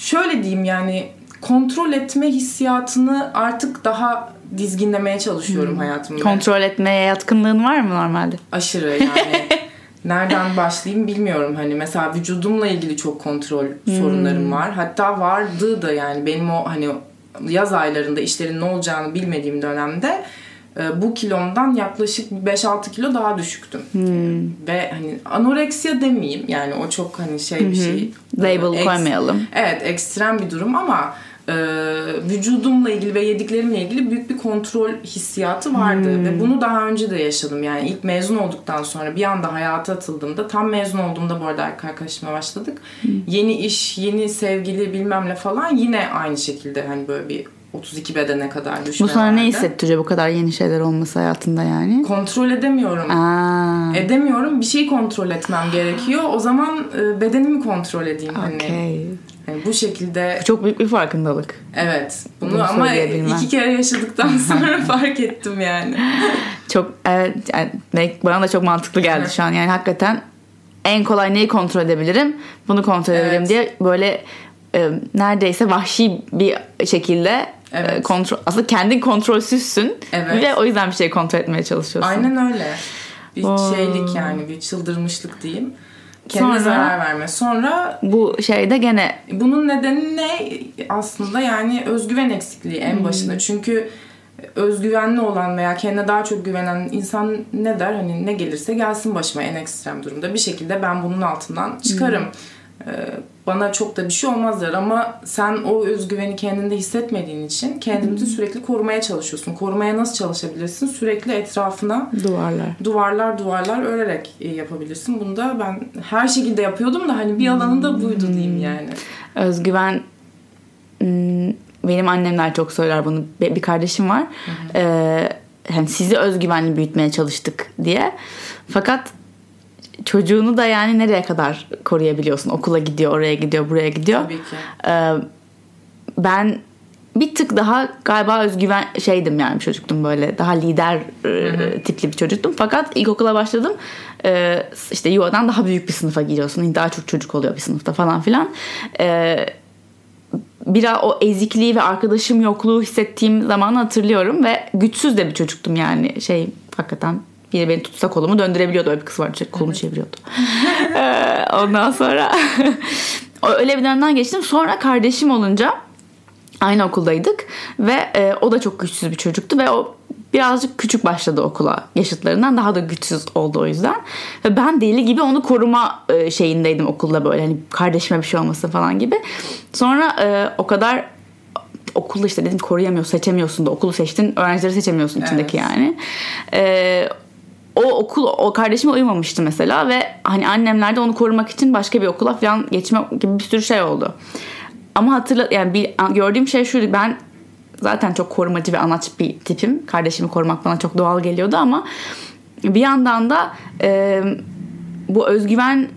Speaker 2: şöyle diyeyim yani kontrol etme hissiyatını artık daha dizginlemeye çalışıyorum hayatımda.
Speaker 1: Hmm. Kontrol etmeye yatkınlığın var mı normalde?
Speaker 2: aşırı yani. [LAUGHS] Nereden başlayayım bilmiyorum. Hani mesela vücudumla ilgili çok kontrol sorunlarım var. Hatta vardı da yani benim o hani yaz aylarında işlerin ne olacağını bilmediğim dönemde bu kilomdan yaklaşık 5-6 kilo daha düşüktüm. Ve hani anoreksiya demeyeyim yani o çok hani şey bir şey.
Speaker 1: Label
Speaker 2: Eks-
Speaker 1: koymayalım.
Speaker 2: Evet ekstrem bir durum ama e, vücudumla ilgili ve yediklerimle ilgili büyük bir kontrol hissiyatı vardı. Ve bunu daha önce de yaşadım. Yani ilk mezun olduktan sonra bir anda hayata atıldığımda tam mezun olduğumda bu arada arkadaşıma başladık. Yeni iş yeni sevgili bilmem ne falan yine aynı şekilde hani böyle bir 32 bedene kadar düşme
Speaker 1: Bu sana ne hissettiriyor bu kadar yeni şeyler olması hayatında yani?
Speaker 2: kontrol edemiyorum
Speaker 1: Aa,
Speaker 2: edemiyorum bir şeyi kontrol etmem gerekiyor o zaman e, bedenimi kontrol edeyim hani,
Speaker 1: okey.
Speaker 2: hani bu şekilde
Speaker 1: Çok büyük bir farkındalık.
Speaker 2: Evet. Bunu,
Speaker 1: Bunu
Speaker 2: ama iki kere yaşadıktan [LAUGHS] sonra fark ettim yani.
Speaker 1: Çok evet, yani bana da çok mantıklı geldi şu an. Yani hakikaten en kolay neyi kontrol edebilirim? Bunu kontrol edebilirim
Speaker 2: Evet.
Speaker 1: diye böyle e, neredeyse vahşi bir şekilde
Speaker 2: Evet.
Speaker 1: kontrol aslında kendin kontrolsüzsün
Speaker 2: Evet.
Speaker 1: ve o yüzden bir şey kontrol etmeye çalışıyorsun.
Speaker 2: Aynen öyle. Bir
Speaker 1: Oo.
Speaker 2: şeylik yani bir çıldırmışlık diyeyim. Kendine
Speaker 1: Sonra-
Speaker 2: zarar verme. Sonra
Speaker 1: Bu şeyde gene
Speaker 2: bunun nedeni ne? Aslında yani özgüven eksikliği en başında. Çünkü özgüvenli olan veya kendine daha çok güvenen insan ne der? Hani ne gelirse gelsin başıma en ekstrem durumda. Bir şekilde ben bunun altından çıkarım. Ee, Bana çok da bir şey olmaz der ama sen o özgüveni kendinde hissetmediğin için kendini sürekli korumaya çalışıyorsun. Korumaya nasıl çalışabilirsin? Sürekli etrafına
Speaker 1: duvarlar.
Speaker 2: duvarlar duvarlar örerek e, yapabilirsin. Bunu da ben her şekilde yapıyordum da hani bir alanında buydu diyeyim yani.
Speaker 1: Özgüven benim annemler çok söyler bunu. Bir kardeşim var. Ee, yani sizi özgüvenli büyütmeye çalıştık diye. Fakat çocuğunu da yani nereye kadar koruyabiliyorsun? Okula gidiyor, oraya gidiyor, buraya gidiyor.
Speaker 2: Tabii ki.
Speaker 1: Ee, ben bir tık daha galiba özgüven şeydim yani çocuktum böyle. Daha lider e, tipli bir çocuktum. Fakat ilkokula başladım. E, işte yuvadan daha büyük bir sınıfa giriyorsun. Daha çok çocuk oluyor bir sınıfta falan filan. E, biraz o ezikliği ve arkadaşım yokluğu hissettiğim zamanı hatırlıyorum ve güçsüz de bir çocuktum yani. Şey hakikaten biri beni tutsa kolumu döndürebiliyordu. Öyle bir kız vardı şey, kolumu çeviriyordu. [LAUGHS] Ee, ondan sonra [LAUGHS] öyle bir dönemden geçtim. Sonra kardeşim olunca aynı okuldaydık ve e, o da çok güçsüz bir çocuktu ve o birazcık küçük başladı okula yaşıtlarından. Daha da güçsüz oldu o yüzden. Ve ben deli gibi onu koruma e, şeyindeydim okulda böyle. Hani kardeşime bir şey olmasın falan gibi. Sonra e, o kadar okulda işte dedim koruyamıyor seçemiyorsun da okulu seçtin öğrencileri seçemiyorsun içindeki
Speaker 2: Evet.
Speaker 1: yani. E, o okul o kardeşime uymamıştı mesela ve hani annemler de onu korumak için başka bir okula falan geçme gibi bir sürü şey oldu. Ama hatırla yani bir gördüğüm şey şuydu ben zaten çok korumacı ve anaç bir tipim. Kardeşimi korumak bana çok doğal geliyordu ama bir yandan da e, bu özgüven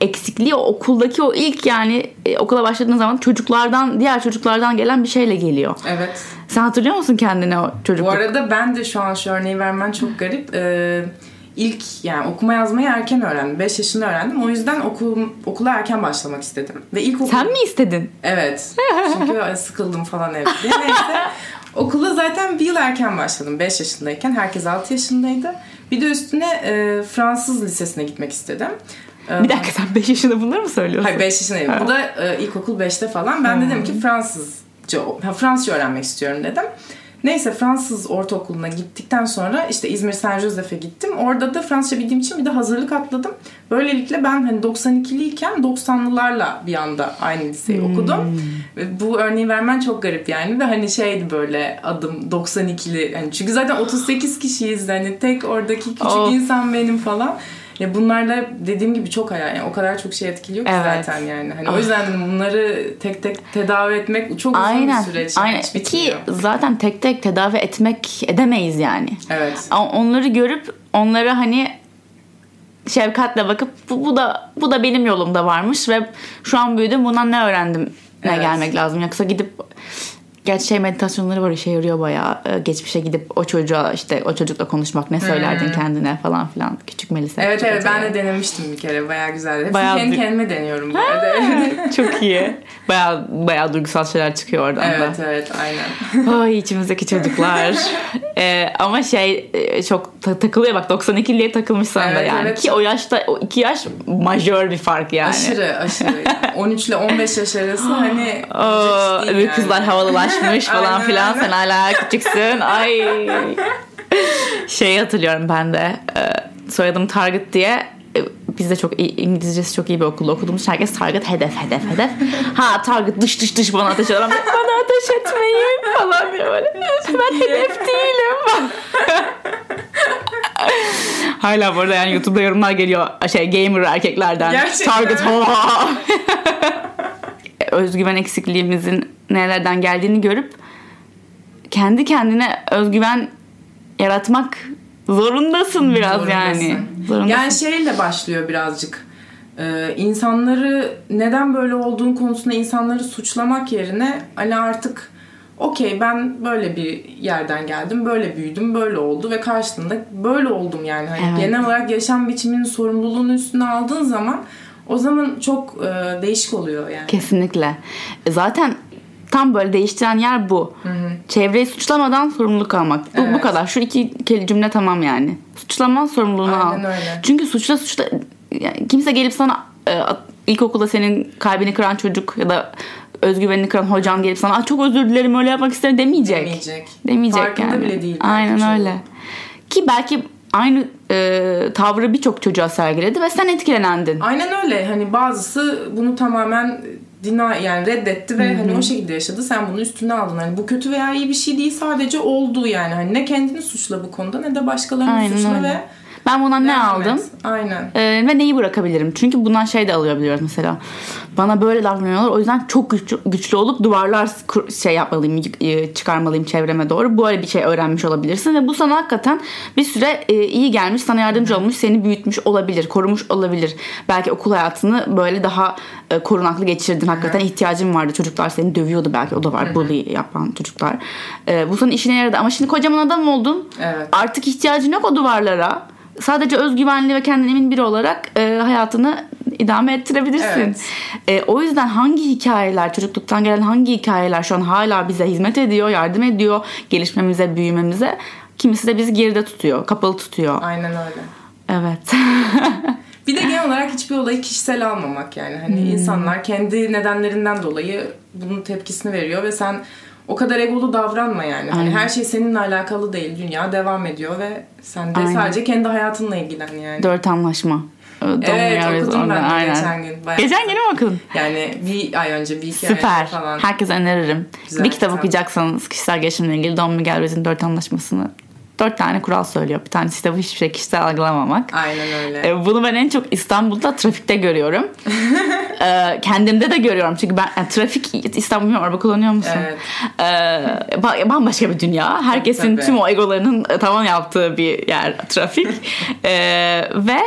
Speaker 1: eksikliği o okuldaki o ilk yani e, okula başladığın zaman çocuklardan diğer çocuklardan gelen bir şeyle geliyor.
Speaker 2: Evet.
Speaker 1: Sen hatırlıyor musun kendini o çocukluk?
Speaker 2: Bu arada ben de şu an şu örneği vermen çok garip. Ee, ilk yani okuma yazmayı erken öğrendim. 5 yaşında öğrendim. O yüzden okul, okula erken başlamak istedim. Ve ilk okul...
Speaker 1: Sen mi istedin?
Speaker 2: Evet. [LAUGHS] Çünkü sıkıldım falan evde. Neyse. Okula zaten bir yıl erken başladım. 5 yaşındayken. Herkes 6 yaşındaydı. Bir de üstüne e, Fransız lisesine gitmek istedim.
Speaker 1: Bir dakika sen 5 yaşında bunları mı söylüyorsun?
Speaker 2: Hayır 5 yaşındayım. Bu da e, ilkokul 5'te falan. Ben dedim ki Fransızca, ha, Fransızca öğrenmek istiyorum dedim. Neyse Fransız ortaokuluna gittikten sonra işte İzmir Saint Joseph'e gittim. Orada da Fransızca bildiğim için bir de hazırlık atladım. Böylelikle ben hani 92'liyken 90'lılarla bir anda aynı liseyi
Speaker 1: Hmm.
Speaker 2: okudum. Bu örneği vermen çok garip yani ve hani şeydi böyle adım 92'li. Yani çünkü zaten 38 kişiyiz hani tek oradaki küçük
Speaker 1: Of.
Speaker 2: insan benim falan. Ya bunlarla dediğim gibi çok hayal yani o kadar çok şey etkiliyor ki
Speaker 1: Evet.
Speaker 2: zaten yani. Hani
Speaker 1: Ah.
Speaker 2: o yüzden bunları tek tek tedavi etmek çok uzun
Speaker 1: Aynen.
Speaker 2: bir süreç.
Speaker 1: Aynen.
Speaker 2: hiç
Speaker 1: Ki zaten tek tek tedavi etmek edemeyiz yani.
Speaker 2: Evet.
Speaker 1: Onları görüp onlara hani şefkatle bakıp bu, bu da bu da benim yolumda varmış ve şu an büyüdüm bundan ne öğrendim ne
Speaker 2: Evet.
Speaker 1: gelmek lazım. Yoksa gidip Gerçi şey meditasyonları var işe yarıyor bayağı. Ee, Geçmişe gidip o çocuğa işte o çocukla konuşmak ne söylerdin kendine falan filan. Küçük Melisa.
Speaker 2: Hmm. Evet evet ben
Speaker 1: Ece.
Speaker 2: de denemiştim bir kere. Bayağı güzeldi.
Speaker 1: Bayağı
Speaker 2: kendi
Speaker 1: du-
Speaker 2: kendime deniyorum bu arada. [LAUGHS]
Speaker 1: Çok iyi. Bayağı, bayağı duygusal şeyler çıkıyor oradan da.
Speaker 2: evet evet aynen. [LAUGHS]
Speaker 1: Ay içimizdeki çocuklar. [LAUGHS] Ee, ama şey e, çok ta- takılıyor bak 92'liye takılmış sana da
Speaker 2: Evet,
Speaker 1: yani.
Speaker 2: evet.
Speaker 1: Ki o yaşta o iki yaş majör bir fark yani.
Speaker 2: Aşırı aşırı. 13 ile 15 yaş arası hani
Speaker 1: öbür
Speaker 2: yani.
Speaker 1: kızlar havalılaşmış falan filan. Sen hala küçüksün. Ay. Şey hatırlıyorum ben de. e, Soyadım Target diye e, biz de çok iyi, İngilizcesi çok iyi bir okulda okuduğumuz herkes Target hedef hedef hedef. Ha Target dış dış dış bana ateş eden. Bana ateş etmeyin falan diye böyle. Ben hedef değilim. [LAUGHS] Hala burada yani YouTube'da yorumlar geliyor şey gamer erkeklerden.
Speaker 2: Gerçekten.
Speaker 1: Target. Özgüven eksikliğimizin nelerden geldiğini görüp kendi kendine özgüven yaratmak zorundasın biraz
Speaker 2: Zorundasın.
Speaker 1: yani. Zorundasın.
Speaker 2: Yani şeyle başlıyor birazcık. Ee, insanları neden böyle olduğun konusunda insanları suçlamak yerine hani artık okey ben böyle bir yerden geldim, böyle büyüdüm, böyle oldu ve karşılığında böyle oldum yani. Hani
Speaker 1: Evet.
Speaker 2: genel olarak yaşam biçiminin sorumluluğunu üstüne aldığın zaman o zaman çok e, değişik oluyor yani.
Speaker 1: Kesinlikle. E Zaten tam böyle değiştiren yer bu. Çevreyi suçlamadan sorumluluk almak. Bu, bu
Speaker 2: Evet.
Speaker 1: kadar. Şu iki keli- cümle tamam yani. Suçlama sorumluluğunu al.
Speaker 2: Aynen öyle.
Speaker 1: Çünkü suçla suçla yani kimse gelip sana e, ilkokulda senin kalbini kıran çocuk ya da özgüvenini kıran hocan gelip sana "Aa, çok özür dilerim öyle yapmak isterim demeyecek.
Speaker 2: Demeyecek.
Speaker 1: Demeyecek
Speaker 2: Farkında
Speaker 1: yani.
Speaker 2: bile değil
Speaker 1: Aynen öyle. Ki belki aynı e, tavrı birçok çocuğa sergiledi ve sen etkilenendin.
Speaker 2: Aynen öyle. Hani bazısı bunu tamamen dina yani reddetti ve hani o şekilde yaşadı. Sen bunu üstüne aldın. Hani bu kötü veya iyi bir şey değil. Sadece oldu yani. Hani ne kendini suçla bu konuda ne de başkalarını
Speaker 1: Aynen
Speaker 2: suçla
Speaker 1: öyle.
Speaker 2: ve
Speaker 1: Ben bundan ne
Speaker 2: et.
Speaker 1: aldım?
Speaker 2: Aynen.
Speaker 1: Ee, ve neyi bırakabilirim? Çünkü bundan şey de alabiliyoruz mesela. Bana böyle davranıyorlar. O yüzden çok güçlü, güçlü olup duvarlar şey yapmalıyım, y- çıkarmalıyım çevreme doğru. Böyle bir şey öğrenmiş olabilirsin ve bu sana hakikaten bir süre e, iyi gelmiş, sana yardımcı olmuş, seni büyütmüş olabilir, korumuş olabilir. Belki okul hayatını böyle daha e, korunaklı geçirdin. Hakikaten ihtiyacın vardı. Çocuklar seni dövüyordu belki. O da var. Bully yapan çocuklar. E, bu sana işine yaradı. Ama şimdi kocaman adam oldun.
Speaker 2: Evet.
Speaker 1: Artık ihtiyacın yok o duvarlara. Sadece özgüvenli ve kendine emin biri olarak e, hayatını idame ettirebilirsin.
Speaker 2: Evet.
Speaker 1: E, o yüzden hangi hikayeler, çocukluktan gelen hangi hikayeler şu an hala bize hizmet ediyor, yardım ediyor gelişmemize, büyümemize. Kimisi de bizi geride tutuyor, kapalı tutuyor.
Speaker 2: Aynen öyle.
Speaker 1: Evet. [LAUGHS]
Speaker 2: Bir de genel [LAUGHS] olarak hiçbir olayı kişisel almamak yani. Hani
Speaker 1: Hmm.
Speaker 2: insanlar kendi nedenlerinden dolayı bunun tepkisini veriyor ve sen o kadar egolu davranma yani. Hani her şey seninle alakalı değil. Dünya devam ediyor ve sen de
Speaker 1: Aynen.
Speaker 2: sadece kendi hayatınla ilgilen yani.
Speaker 1: Dört anlaşma. E,
Speaker 2: Evet
Speaker 1: donuyoruz
Speaker 2: okudum ben de
Speaker 1: aynen.
Speaker 2: geçen gün. Bayağı
Speaker 1: Geçen gün mü okudun?
Speaker 2: Yani bir ay önce, bir iki ay
Speaker 1: Süper.
Speaker 2: önce falan.
Speaker 1: Herkese öneririm.
Speaker 2: Güzel
Speaker 1: bir kitap
Speaker 2: kitap.
Speaker 1: okuyacaksanız kişisel gelişimle ilgili Don Miguel Ruiz'in dört anlaşmasını dört tane kural söylüyor. Bir tanesi kitabı hiçbir şey kişisel algılamamak.
Speaker 2: Aynen öyle.
Speaker 1: E, Bunu ben en çok İstanbul'da trafikte görüyorum. [LAUGHS] E, Kendimde de görüyorum. Çünkü ben yani trafik İstanbul bilmiyorum araba kullanıyor musun?
Speaker 2: Evet.
Speaker 1: E, ba- Bambaşka bir dünya. Herkesin
Speaker 2: Tabii.
Speaker 1: tüm o egolarının tavan yaptığı bir yer trafik. [LAUGHS] E, Ve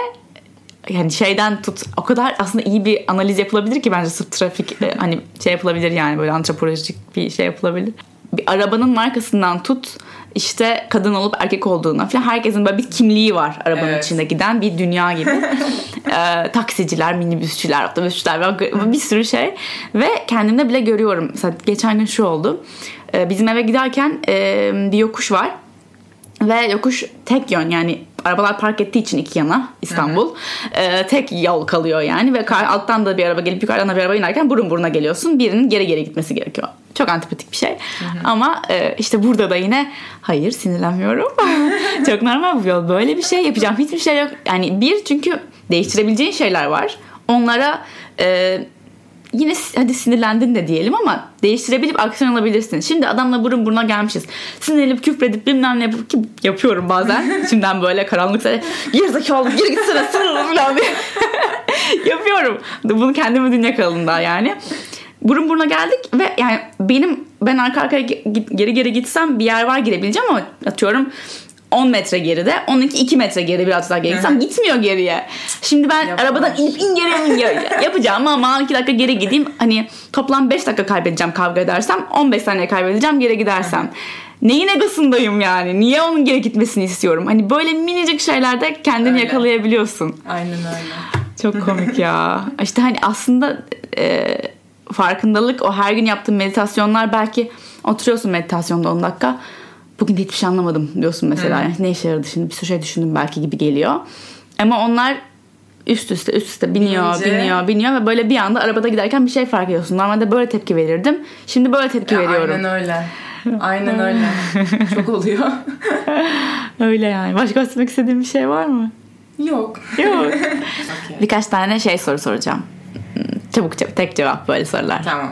Speaker 1: yani şeyden tut o kadar aslında iyi bir analiz yapılabilir ki bence sırf trafik e, hani şey yapılabilir yani böyle antropolojik bir şey yapılabilir. Bir arabanın markasından tut işte kadın olup erkek olduğuna falan herkesin böyle bir kimliği var arabanın evet. içinde giden bir dünya gibi. [LAUGHS] ee, taksiciler, minibüsçüler, otobüsçüler bir sürü şey ve kendimde bile görüyorum. Mesela geçen gün şu oldu. Ee, bizim eve giderken e, bir yokuş var ve yokuş tek yön yani arabalar park ettiği için iki yana İstanbul. E, tek yol kalıyor yani ve alttan da bir araba gelip yukarıdan da bir araba inerken burun buruna geliyorsun. Birinin geri geri gitmesi gerekiyor. Çok antipatik bir şey. Hı hı. Ama e, işte burada da yine hayır sinirlenmiyorum. [LAUGHS] Çok normal bu yol. Böyle bir şey yapacağım. Hiçbir şey yok. Yani bir çünkü değiştirebileceğin şeyler var. Onlara e, yine hadi sinirlendin de diyelim ama değiştirebilip aksiyon alabilirsin. Şimdi adamla burun buruna gelmişiz. Sinirlenip küfredip bilmem ne yapıp ki yapıyorum bazen. [LAUGHS] Şimdiden böyle karanlık gerizekalı geri gitsene sinirlendim falan [LAUGHS] yapıyorum. Bunu kendimi dünya kalında yani. Burun buruna geldik ve yani benim ben arka arkaya geri geri gitsem bir yer var girebileceğim ama atıyorum 10 metre geride. Onunki 2 metre geri biraz daha geri gitsem gitmiyor geriye. Şimdi ben Yapar. arabadan inip in geri in geri [LAUGHS] yapacağım ama 2 dakika geri gideyim. Hani toplam 5 dakika kaybedeceğim kavga edersem. 15 saniye kaybedeceğim geri gidersem. Neyin egosundayım yani? Niye onun geri gitmesini istiyorum? Hani böyle minicik şeylerde kendini öyle. yakalayabiliyorsun.
Speaker 2: Aynen öyle.
Speaker 1: Çok [LAUGHS] komik ya. İşte hani aslında e, farkındalık o her gün yaptığın meditasyonlar belki oturuyorsun meditasyonda 10 dakika bugün de hiçbir şey anlamadım diyorsun mesela. Hmm. Yani ne işe yaradı şimdi bir sürü şey düşündüm belki gibi geliyor. Ama onlar üst üste üst üste biniyor Binince... biniyor biniyor ve böyle bir anda arabada giderken bir şey fark ediyorsun. Normalde böyle tepki verirdim. Şimdi böyle tepki ya veriyorum.
Speaker 2: Aynen öyle. Aynen öyle. [LAUGHS] Çok oluyor. [LAUGHS]
Speaker 1: öyle yani. Başka söylemek istediğin bir şey var mı?
Speaker 2: Yok.
Speaker 1: Yok. okay. [LAUGHS] Birkaç tane şey soru soracağım. Çabuk çabuk tek cevap böyle sorular.
Speaker 2: Tamam.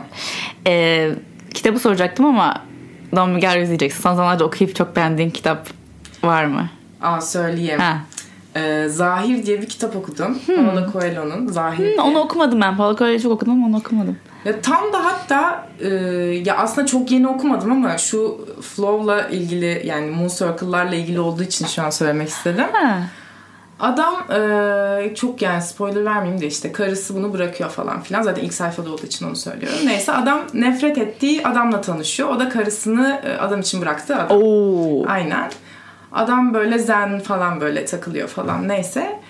Speaker 1: Ee, kitabı soracaktım ama Miguel izleyeceksin. Son zamanlarda okuyup çok beğendiğin kitap var mı?
Speaker 2: Aa söyleyeyim. Ha. Ee, Zahir diye bir kitap okudum. Hmm. Paulo Coelho'nun Zahir
Speaker 1: hmm, Onu okumadım ben. Paulo Coelho'yu çok okudum ama onu okumadım.
Speaker 2: Ya tam da hatta e, ya aslında çok yeni okumadım ama şu flow'la ilgili yani moon circle'larla ilgili olduğu için şu an söylemek istedim. Ha. Adam e, çok yani spoiler vermeyeyim de işte karısı bunu bırakıyor falan filan. Zaten ilk sayfada olduğu için onu söylüyorum. Neyse adam nefret ettiği adamla tanışıyor. O da karısını adam için bıraktı adam.
Speaker 1: Oo.
Speaker 2: Aynen. Adam böyle zen falan böyle takılıyor falan neyse.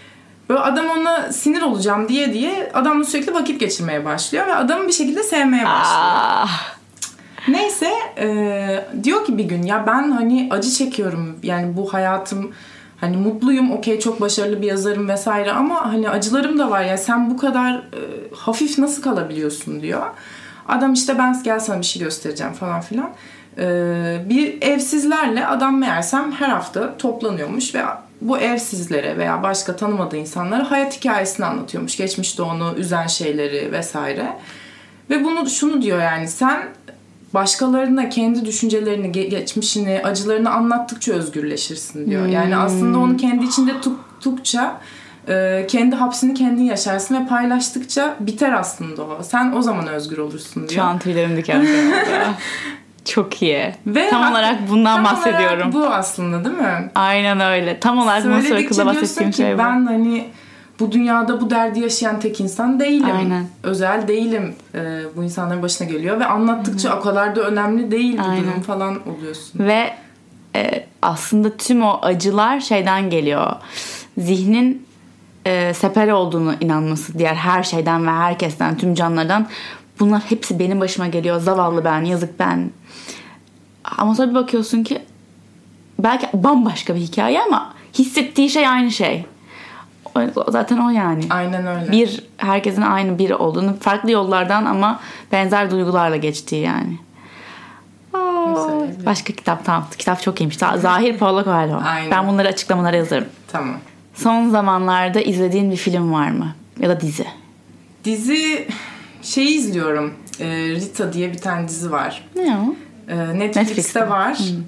Speaker 2: Böyle adam ona sinir olacağım diye diye adamla sürekli vakit geçirmeye başlıyor ve adamı bir şekilde sevmeye başlıyor. Ah. Neyse e, diyor ki bir gün ya ben hani acı çekiyorum yani bu hayatım Hani mutluyum, okey çok başarılı bir yazarım vesaire ama hani acılarım da var ya sen bu kadar e, hafif nasıl kalabiliyorsun diyor. Adam işte ben gel sana bir şey göstereceğim falan filan. E, bir evsizlerle adam meğersem her hafta toplanıyormuş ve bu evsizlere veya başka tanımadığı insanlara hayat hikayesini anlatıyormuş. Geçmişte onu üzen şeyleri vesaire. Ve bunu şunu diyor yani sen başkalarına kendi düşüncelerini, geçmişini, acılarını anlattıkça özgürleşirsin diyor. Hmm. Yani aslında onu kendi içinde tuttukça e, kendi hapsini kendin yaşarsın ve paylaştıkça biter aslında o. Sen o zaman özgür olursun diyor.
Speaker 1: Şu an tüylerim diken [LAUGHS] Çok iyi. Ve tam olarak bundan tam bahsediyorum. Olarak
Speaker 2: bu aslında değil mi?
Speaker 1: Aynen öyle. Tam olarak bu sıkıda bahsettiğim şey
Speaker 2: bu. Ben hani bu dünyada bu derdi yaşayan tek insan değilim. Aynen. Özel değilim. Ee, bu insanların başına geliyor ve anlattıkça Hı-hı. o kadar da önemli değil bu Aynen. durum falan oluyorsun.
Speaker 1: Ve e, aslında tüm o acılar şeyden geliyor. Zihnin e, seper olduğunu inanması diğer her şeyden ve herkesten, tüm canlılardan. Bunlar hepsi benim başıma geliyor. Zavallı ben, yazık ben. Ama sonra bir bakıyorsun ki belki bambaşka bir hikaye ama hissettiği şey aynı şey zaten o yani.
Speaker 2: Aynen öyle.
Speaker 1: Bir herkesin aynı biri olduğunu farklı yollardan ama benzer duygularla geçtiği yani. Oo, başka kitap tamam. Kitap çok iyiymiş. Zahir Paulo Coelho. Aynen. Ben bunları açıklamalara yazarım.
Speaker 2: Tamam.
Speaker 1: Son zamanlarda izlediğin bir film var mı? Ya da dizi?
Speaker 2: Dizi şeyi izliyorum. Ee, Rita diye bir tane dizi var.
Speaker 1: Ne o?
Speaker 2: Ee, Netflix'te, Netflix'te var. Hmm.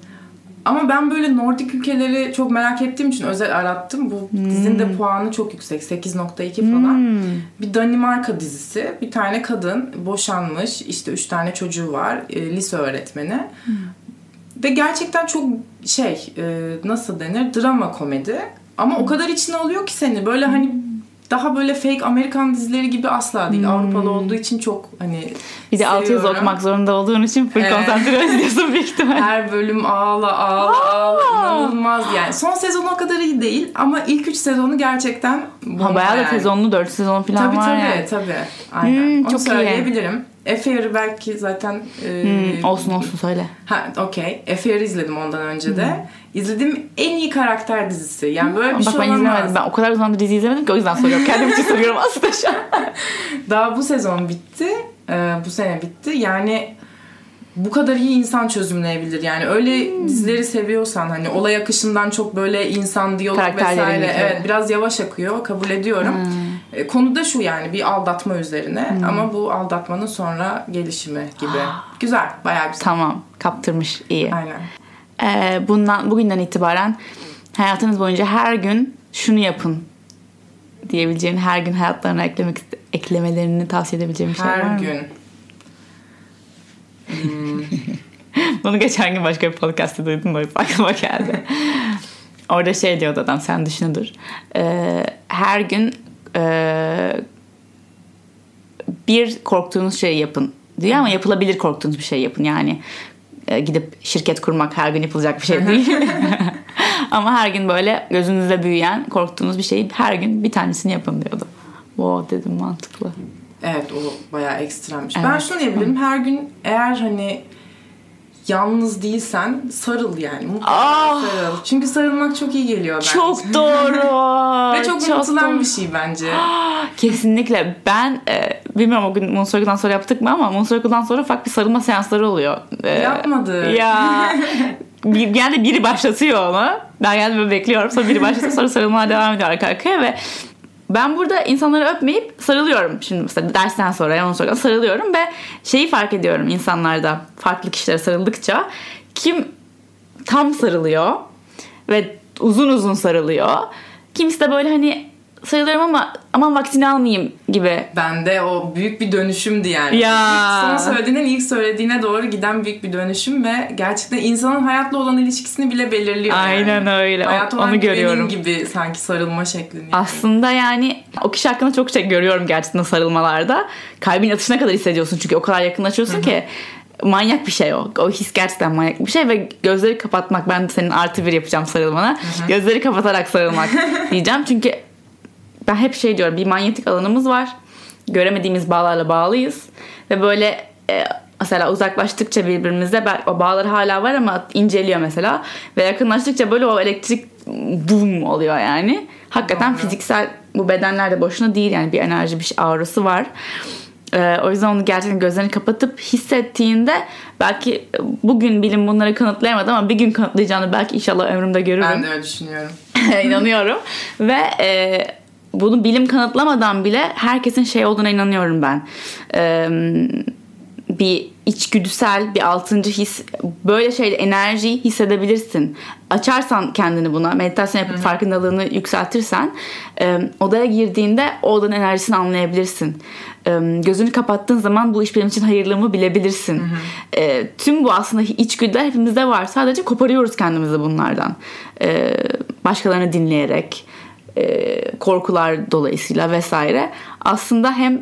Speaker 2: Ama ben böyle Nordik ülkeleri çok merak ettiğim için özel arattım. Bu hmm. dizinin de puanı çok yüksek. 8.2 falan. Hmm. Bir Danimarka dizisi. Bir tane kadın boşanmış. işte üç tane çocuğu var. E, lise öğretmeni. Hmm. Ve gerçekten çok şey e, nasıl denir? Drama komedi. Ama hmm. o kadar içine alıyor ki seni. Böyle hani daha böyle fake Amerikan dizileri gibi asla değil.
Speaker 1: Hmm.
Speaker 2: Avrupalı olduğu için çok hani
Speaker 1: Bir de alt yazı okumak zorunda olduğun için full
Speaker 2: Evet.
Speaker 1: konsantre [LAUGHS] ediyorsun büyük ihtimal.
Speaker 2: Her bölüm ağla ağla ağla inanılmaz yani. Son sezon o kadar iyi değil ama ilk üç sezonu gerçekten
Speaker 1: Ha, bayağı da
Speaker 2: yani.
Speaker 1: sezonlu 4 sezon falan
Speaker 2: Tabii
Speaker 1: var
Speaker 2: tabii
Speaker 1: yani.
Speaker 2: tabii. Aynen.
Speaker 1: Hmm,
Speaker 2: Onu
Speaker 1: çok iyi.
Speaker 2: Söyleyebilirim. Affair'ı belki zaten e,
Speaker 1: Hmm, olsun olsun söyle.
Speaker 2: Ha okey. Affair'ı izledim ondan önce de. İzlediğim en iyi karakter dizisi. Yani böyle bir
Speaker 1: Bak
Speaker 2: şey
Speaker 1: ben
Speaker 2: olamaz.
Speaker 1: izlemedim. Ben o kadar zamandır dizi izlemedim ki o yüzden soruyorum. Kendim için soruyorum aslında şu an. [LAUGHS]
Speaker 2: Daha bu sezon bitti. Ee, bu sene bitti. Yani bu kadar iyi insan çözümleyebilir. Yani öyle
Speaker 1: Hmm.
Speaker 2: dizileri seviyorsan hani olay akışından çok böyle insan diyalog vesaire. Evet biraz yavaş akıyor. Kabul ediyorum.
Speaker 1: Hmm.
Speaker 2: E, Konu da şu yani bir aldatma üzerine ama bu aldatmanın sonra gelişimi gibi. güzel. Bayağı güzel.
Speaker 1: Tamam kaptırmış iyi.
Speaker 2: Aynen.
Speaker 1: Ee, bundan bugünden itibaren hayatınız boyunca her gün şunu yapın diyebileceğin her gün hayatlarına eklemek eklemelerini tavsiye edebileceğim bir şey var
Speaker 2: Her
Speaker 1: mı?
Speaker 2: gün. [LAUGHS]
Speaker 1: Bunu geçen gün başka bir podcast'ta duydum da aklıma geldi. [LAUGHS] Orada şey diyordu adam sen düşünüdür. Ee, her gün e, bir korktuğunuz şeyi yapın diyor ama yapılabilir korktuğunuz bir şey yapın yani. e, gidip şirket kurmak her gün yapılacak bir şey değil. [LAUGHS] ama her gün böyle gözünüzde büyüyen korktuğunuz bir şeyi her gün bir tanesini yapın diyordu. Wow dedim mantıklı.
Speaker 2: Evet o bayağı ekstremmiş.
Speaker 1: Evet.
Speaker 2: Ben şunu diyebilirim. Her gün eğer hani yalnız değilsen sarıl yani. Mutlaka
Speaker 1: Ah!
Speaker 2: sarıl. Çünkü sarılmak çok iyi geliyor bence.
Speaker 1: Çok [LAUGHS] doğru.
Speaker 2: Ve çok, unutulan
Speaker 1: doğru.
Speaker 2: bir şey bence.
Speaker 1: Kesinlikle. Ben e, bilmiyorum o gün Moonstruck'dan sonra yaptık mı ama Moonstruck'dan sonra ufak bir sarılma seansları oluyor. E,
Speaker 2: Yapmadı.
Speaker 1: Ya [LAUGHS] bir, genelde biri başlatıyor onu. Ben genelde böyle bekliyorum. Sonra biri başlatıyor sonra sarılmaya devam ediyor arka arkaya ve ben burada insanları öpmeyip sarılıyorum. Şimdi mesela dersten sonra ya sonra sarılıyorum ve şeyi fark ediyorum insanlarda farklı kişilere sarıldıkça kim tam sarılıyor ve uzun uzun sarılıyor. Kimisi de böyle hani sarılıyorum ama aman vaktini almayayım gibi.
Speaker 2: Bende o büyük bir dönüşümdü yani.
Speaker 1: Ya.
Speaker 2: İlk Son söylediğinden ilk söylediğine doğru giden büyük bir dönüşüm ve gerçekten insanın hayatla olan ilişkisini bile belirliyor.
Speaker 1: Aynen
Speaker 2: yani.
Speaker 1: öyle. O-
Speaker 2: Hayata olan
Speaker 1: onu görüyorum.
Speaker 2: gibi sanki sarılma şeklini. yani.
Speaker 1: Aslında yani o kişi hakkında çok şey görüyorum gerçekten sarılmalarda. Kalbin atışına kadar hissediyorsun çünkü o kadar yakınlaşıyorsun ki manyak bir şey o. O his gerçekten manyak bir şey ve gözleri kapatmak. Ben de senin artı bir yapacağım sarılmana. Gözleri kapatarak sarılmak [LAUGHS] diyeceğim. Çünkü ben hep şey diyorum bir manyetik alanımız var. Göremediğimiz bağlarla bağlıyız. Ve böyle e, mesela uzaklaştıkça birbirimize belki o bağlar hala var ama inceliyor mesela. Ve yakınlaştıkça böyle o elektrik boom oluyor yani. Hakikaten
Speaker 2: Doğru.
Speaker 1: fiziksel bu bedenler de boşuna değil yani bir enerji bir şey aurası var. Ee, o yüzden onu gerçekten gözlerini kapatıp hissettiğinde belki bugün bilim bunları kanıtlayamadı ama bir gün kanıtlayacağını belki inşallah ömrümde görürüm.
Speaker 2: Ben de öyle düşünüyorum. [LAUGHS]
Speaker 1: inanıyorum. Ve e, bunu bilim kanıtlamadan bile herkesin şey olduğuna inanıyorum ben. E, bir içgüdüsel bir altıncı his böyle şeyle enerjiyi hissedebilirsin. Açarsan kendini buna meditasyon yapıp farkındalığını yükseltirsen e, odaya girdiğinde o odanın enerjisini anlayabilirsin. E, gözünü kapattığın zaman bu iş benim için hayırlı mı bilebilirsin. E, tüm bu aslında içgüdüler hepimizde var. Sadece koparıyoruz kendimizi bunlardan. E, başkalarını dinleyerek korkular dolayısıyla vesaire. Aslında hem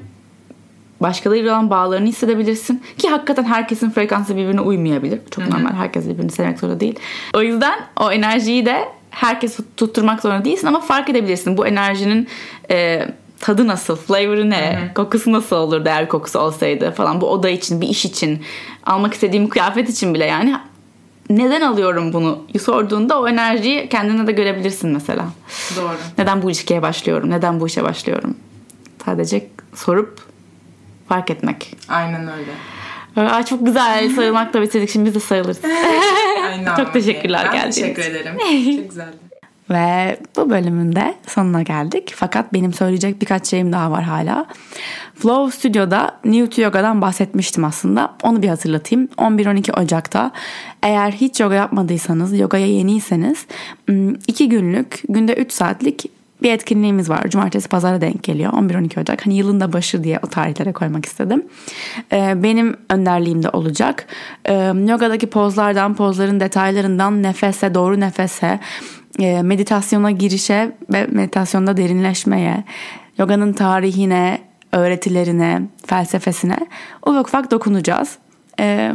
Speaker 1: başkalarıyla olan bağlarını hissedebilirsin. Ki hakikaten herkesin frekansı birbirine uymayabilir. Çok normal. Herkes birbirini sevmek zorunda değil. O yüzden o enerjiyi de herkes tutturmak zorunda değilsin ama fark edebilirsin. Bu enerjinin e, tadı nasıl, flavor'ı ne, kokusu nasıl olur eğer kokusu olsaydı falan. Bu oda için, bir iş için, almak istediğim kıyafet için bile yani neden alıyorum bunu sorduğunda o enerjiyi kendine de görebilirsin mesela.
Speaker 2: Doğru.
Speaker 1: Neden bu ilişkiye başlıyorum? Neden bu işe başlıyorum? Sadece sorup fark etmek.
Speaker 2: Aynen öyle.
Speaker 1: Ay çok güzel [LAUGHS] sarılmakla bitirdik. Şimdi biz de sarılırız. [LAUGHS]
Speaker 2: Aynen
Speaker 1: Çok teşekkürler
Speaker 2: Ben
Speaker 1: geldiğiniz
Speaker 2: teşekkür
Speaker 1: için.
Speaker 2: ederim. Çok güzeldi.
Speaker 1: Ve bu bölümün de sonuna geldik. Fakat benim söyleyecek birkaç şeyim daha var hala. Flow Studio'da New to Yoga'dan bahsetmiştim aslında. Onu bir hatırlatayım. 11-12 Ocak'ta eğer hiç yoga yapmadıysanız, yogaya yeniyseniz iki günlük, günde 3 saatlik bir etkinliğimiz var. Cumartesi pazara denk geliyor. 11-12 Ocak. Hani yılın da başı diye o tarihlere koymak istedim. Ee, benim önderliğimde olacak. Ee, yogadaki pozlardan, pozların detaylarından nefese, doğru nefese, meditasyona girişe ve meditasyonda derinleşmeye, yoganın tarihine, öğretilerine, felsefesine ufak ufak dokunacağız. Ee,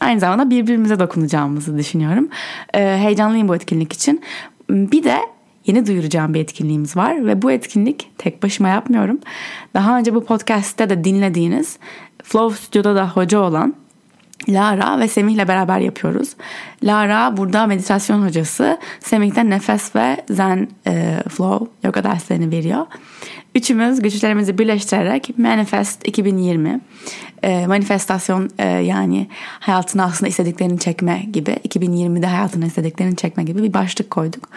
Speaker 1: aynı zamanda birbirimize dokunacağımızı düşünüyorum. Ee, heyecanlıyım bu etkinlik için. Bir de yeni duyuracağım bir etkinliğimiz var ve bu etkinlik tek başıma yapmıyorum. Daha önce bu podcast'te de dinlediğiniz Flow Studio'da da hoca olan Lara ve Semih'le beraber yapıyoruz. Lara burada meditasyon hocası. Semih nefes ve zen e, flow yoga derslerini veriyor. Üçümüz güçlerimizi birleştirerek Manifest 2020 e, manifestasyon e, yani hayatına aslında istediklerini çekme gibi 2020'de hayatına istediklerini çekme gibi bir başlık koyduk.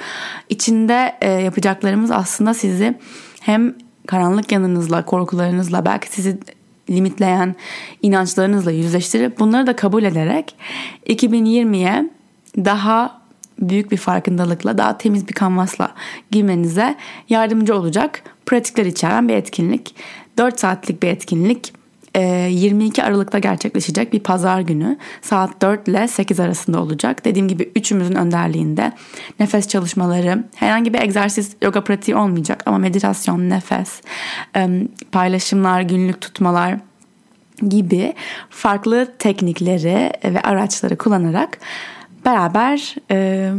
Speaker 1: İçinde e, yapacaklarımız aslında sizi hem karanlık yanınızla, korkularınızla belki sizi limitleyen inançlarınızla yüzleştirip bunları da kabul ederek 2020'ye daha büyük bir farkındalıkla, daha temiz bir kanvasla girmenize yardımcı olacak pratikler içeren bir etkinlik. 4 saatlik bir etkinlik. 22 Aralık'ta gerçekleşecek bir pazar günü saat 4 ile 8 arasında olacak. Dediğim gibi üçümüzün önderliğinde nefes çalışmaları, herhangi bir egzersiz yoga pratiği olmayacak ama meditasyon, nefes, paylaşımlar, günlük tutmalar gibi farklı teknikleri ve araçları kullanarak beraber e,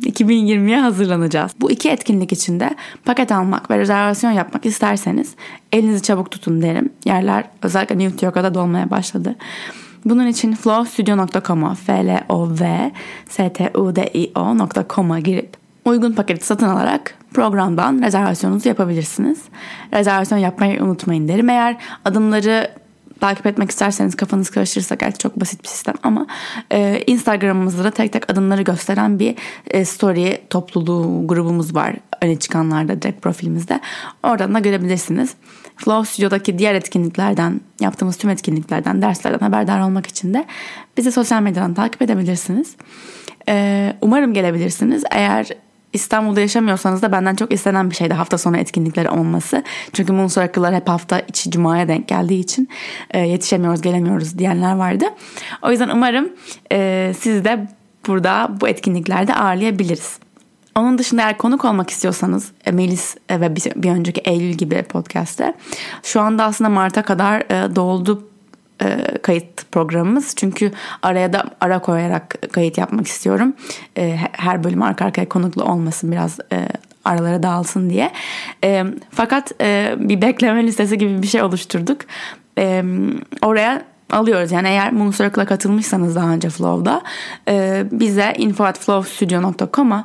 Speaker 1: 2020'ye hazırlanacağız. Bu iki etkinlik içinde paket almak ve rezervasyon yapmak isterseniz elinizi çabuk tutun derim. Yerler özellikle New York'ta dolmaya başladı. Bunun için flowstudio.com'a f l o v s t u d i o.com'a girip uygun paketi satın alarak programdan rezervasyonunuzu yapabilirsiniz. Rezervasyon yapmayı unutmayın derim. Eğer adımları takip etmek isterseniz kafanız karışırsa gerçi çok basit bir sistem ama e, Instagram'ımızda da tek tek adımları gösteren bir e, story topluluğu grubumuz var öne çıkanlarda direkt profilimizde. Oradan da görebilirsiniz. Flow Studio'daki diğer etkinliklerden, yaptığımız tüm etkinliklerden, derslerden haberdar olmak için de bizi sosyal medyadan takip edebilirsiniz. Ee, umarım gelebilirsiniz. Eğer İstanbul'da yaşamıyorsanız da benden çok istenen bir şeydi hafta sonu etkinlikleri olması. Çünkü Moon Circle'lar hep hafta içi cumaya denk geldiği için e, yetişemiyoruz gelemiyoruz diyenler vardı. O yüzden umarım e, siz de burada bu etkinliklerde ağırlayabiliriz. Onun dışında eğer konuk olmak istiyorsanız e, Melis ve bir, önceki Eylül gibi podcast'te şu anda aslında Mart'a kadar doldu e, kayıt programımız. Çünkü araya da ara koyarak kayıt yapmak istiyorum. E, her bölüm arka arkaya konuklu olmasın biraz e, aralara dağılsın diye. E, fakat e, bir bekleme listesi gibi bir şey oluşturduk. E, oraya alıyoruz. Yani eğer Moon Circle'a katılmışsanız daha önce Flow'da e, bize info.flowstudio.com'a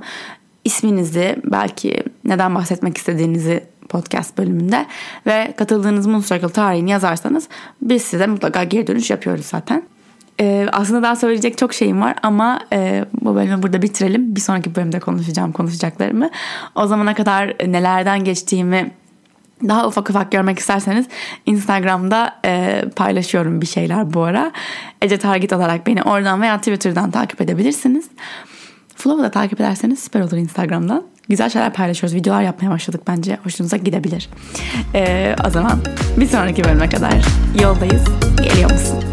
Speaker 1: isminizi belki neden bahsetmek istediğinizi podcast bölümünde ve katıldığınız Moon Circle tarihini yazarsanız biz size mutlaka geri dönüş yapıyoruz zaten. Ee, aslında daha söyleyecek çok şeyim var ama e, bu bölümü burada bitirelim. Bir sonraki bölümde konuşacağım konuşacaklarımı. O zamana kadar nelerden geçtiğimi daha ufak ufak görmek isterseniz Instagram'da e, paylaşıyorum bir şeyler bu ara. Ece Target olarak beni oradan veya Twitter'dan takip edebilirsiniz. Flow'u da takip ederseniz süper olur Instagram'dan. Güzel şeyler paylaşıyoruz. Videolar yapmaya başladık bence. Hoşunuza gidebilir. Ee, o zaman bir sonraki bölüme kadar yoldayız. Geliyor musun?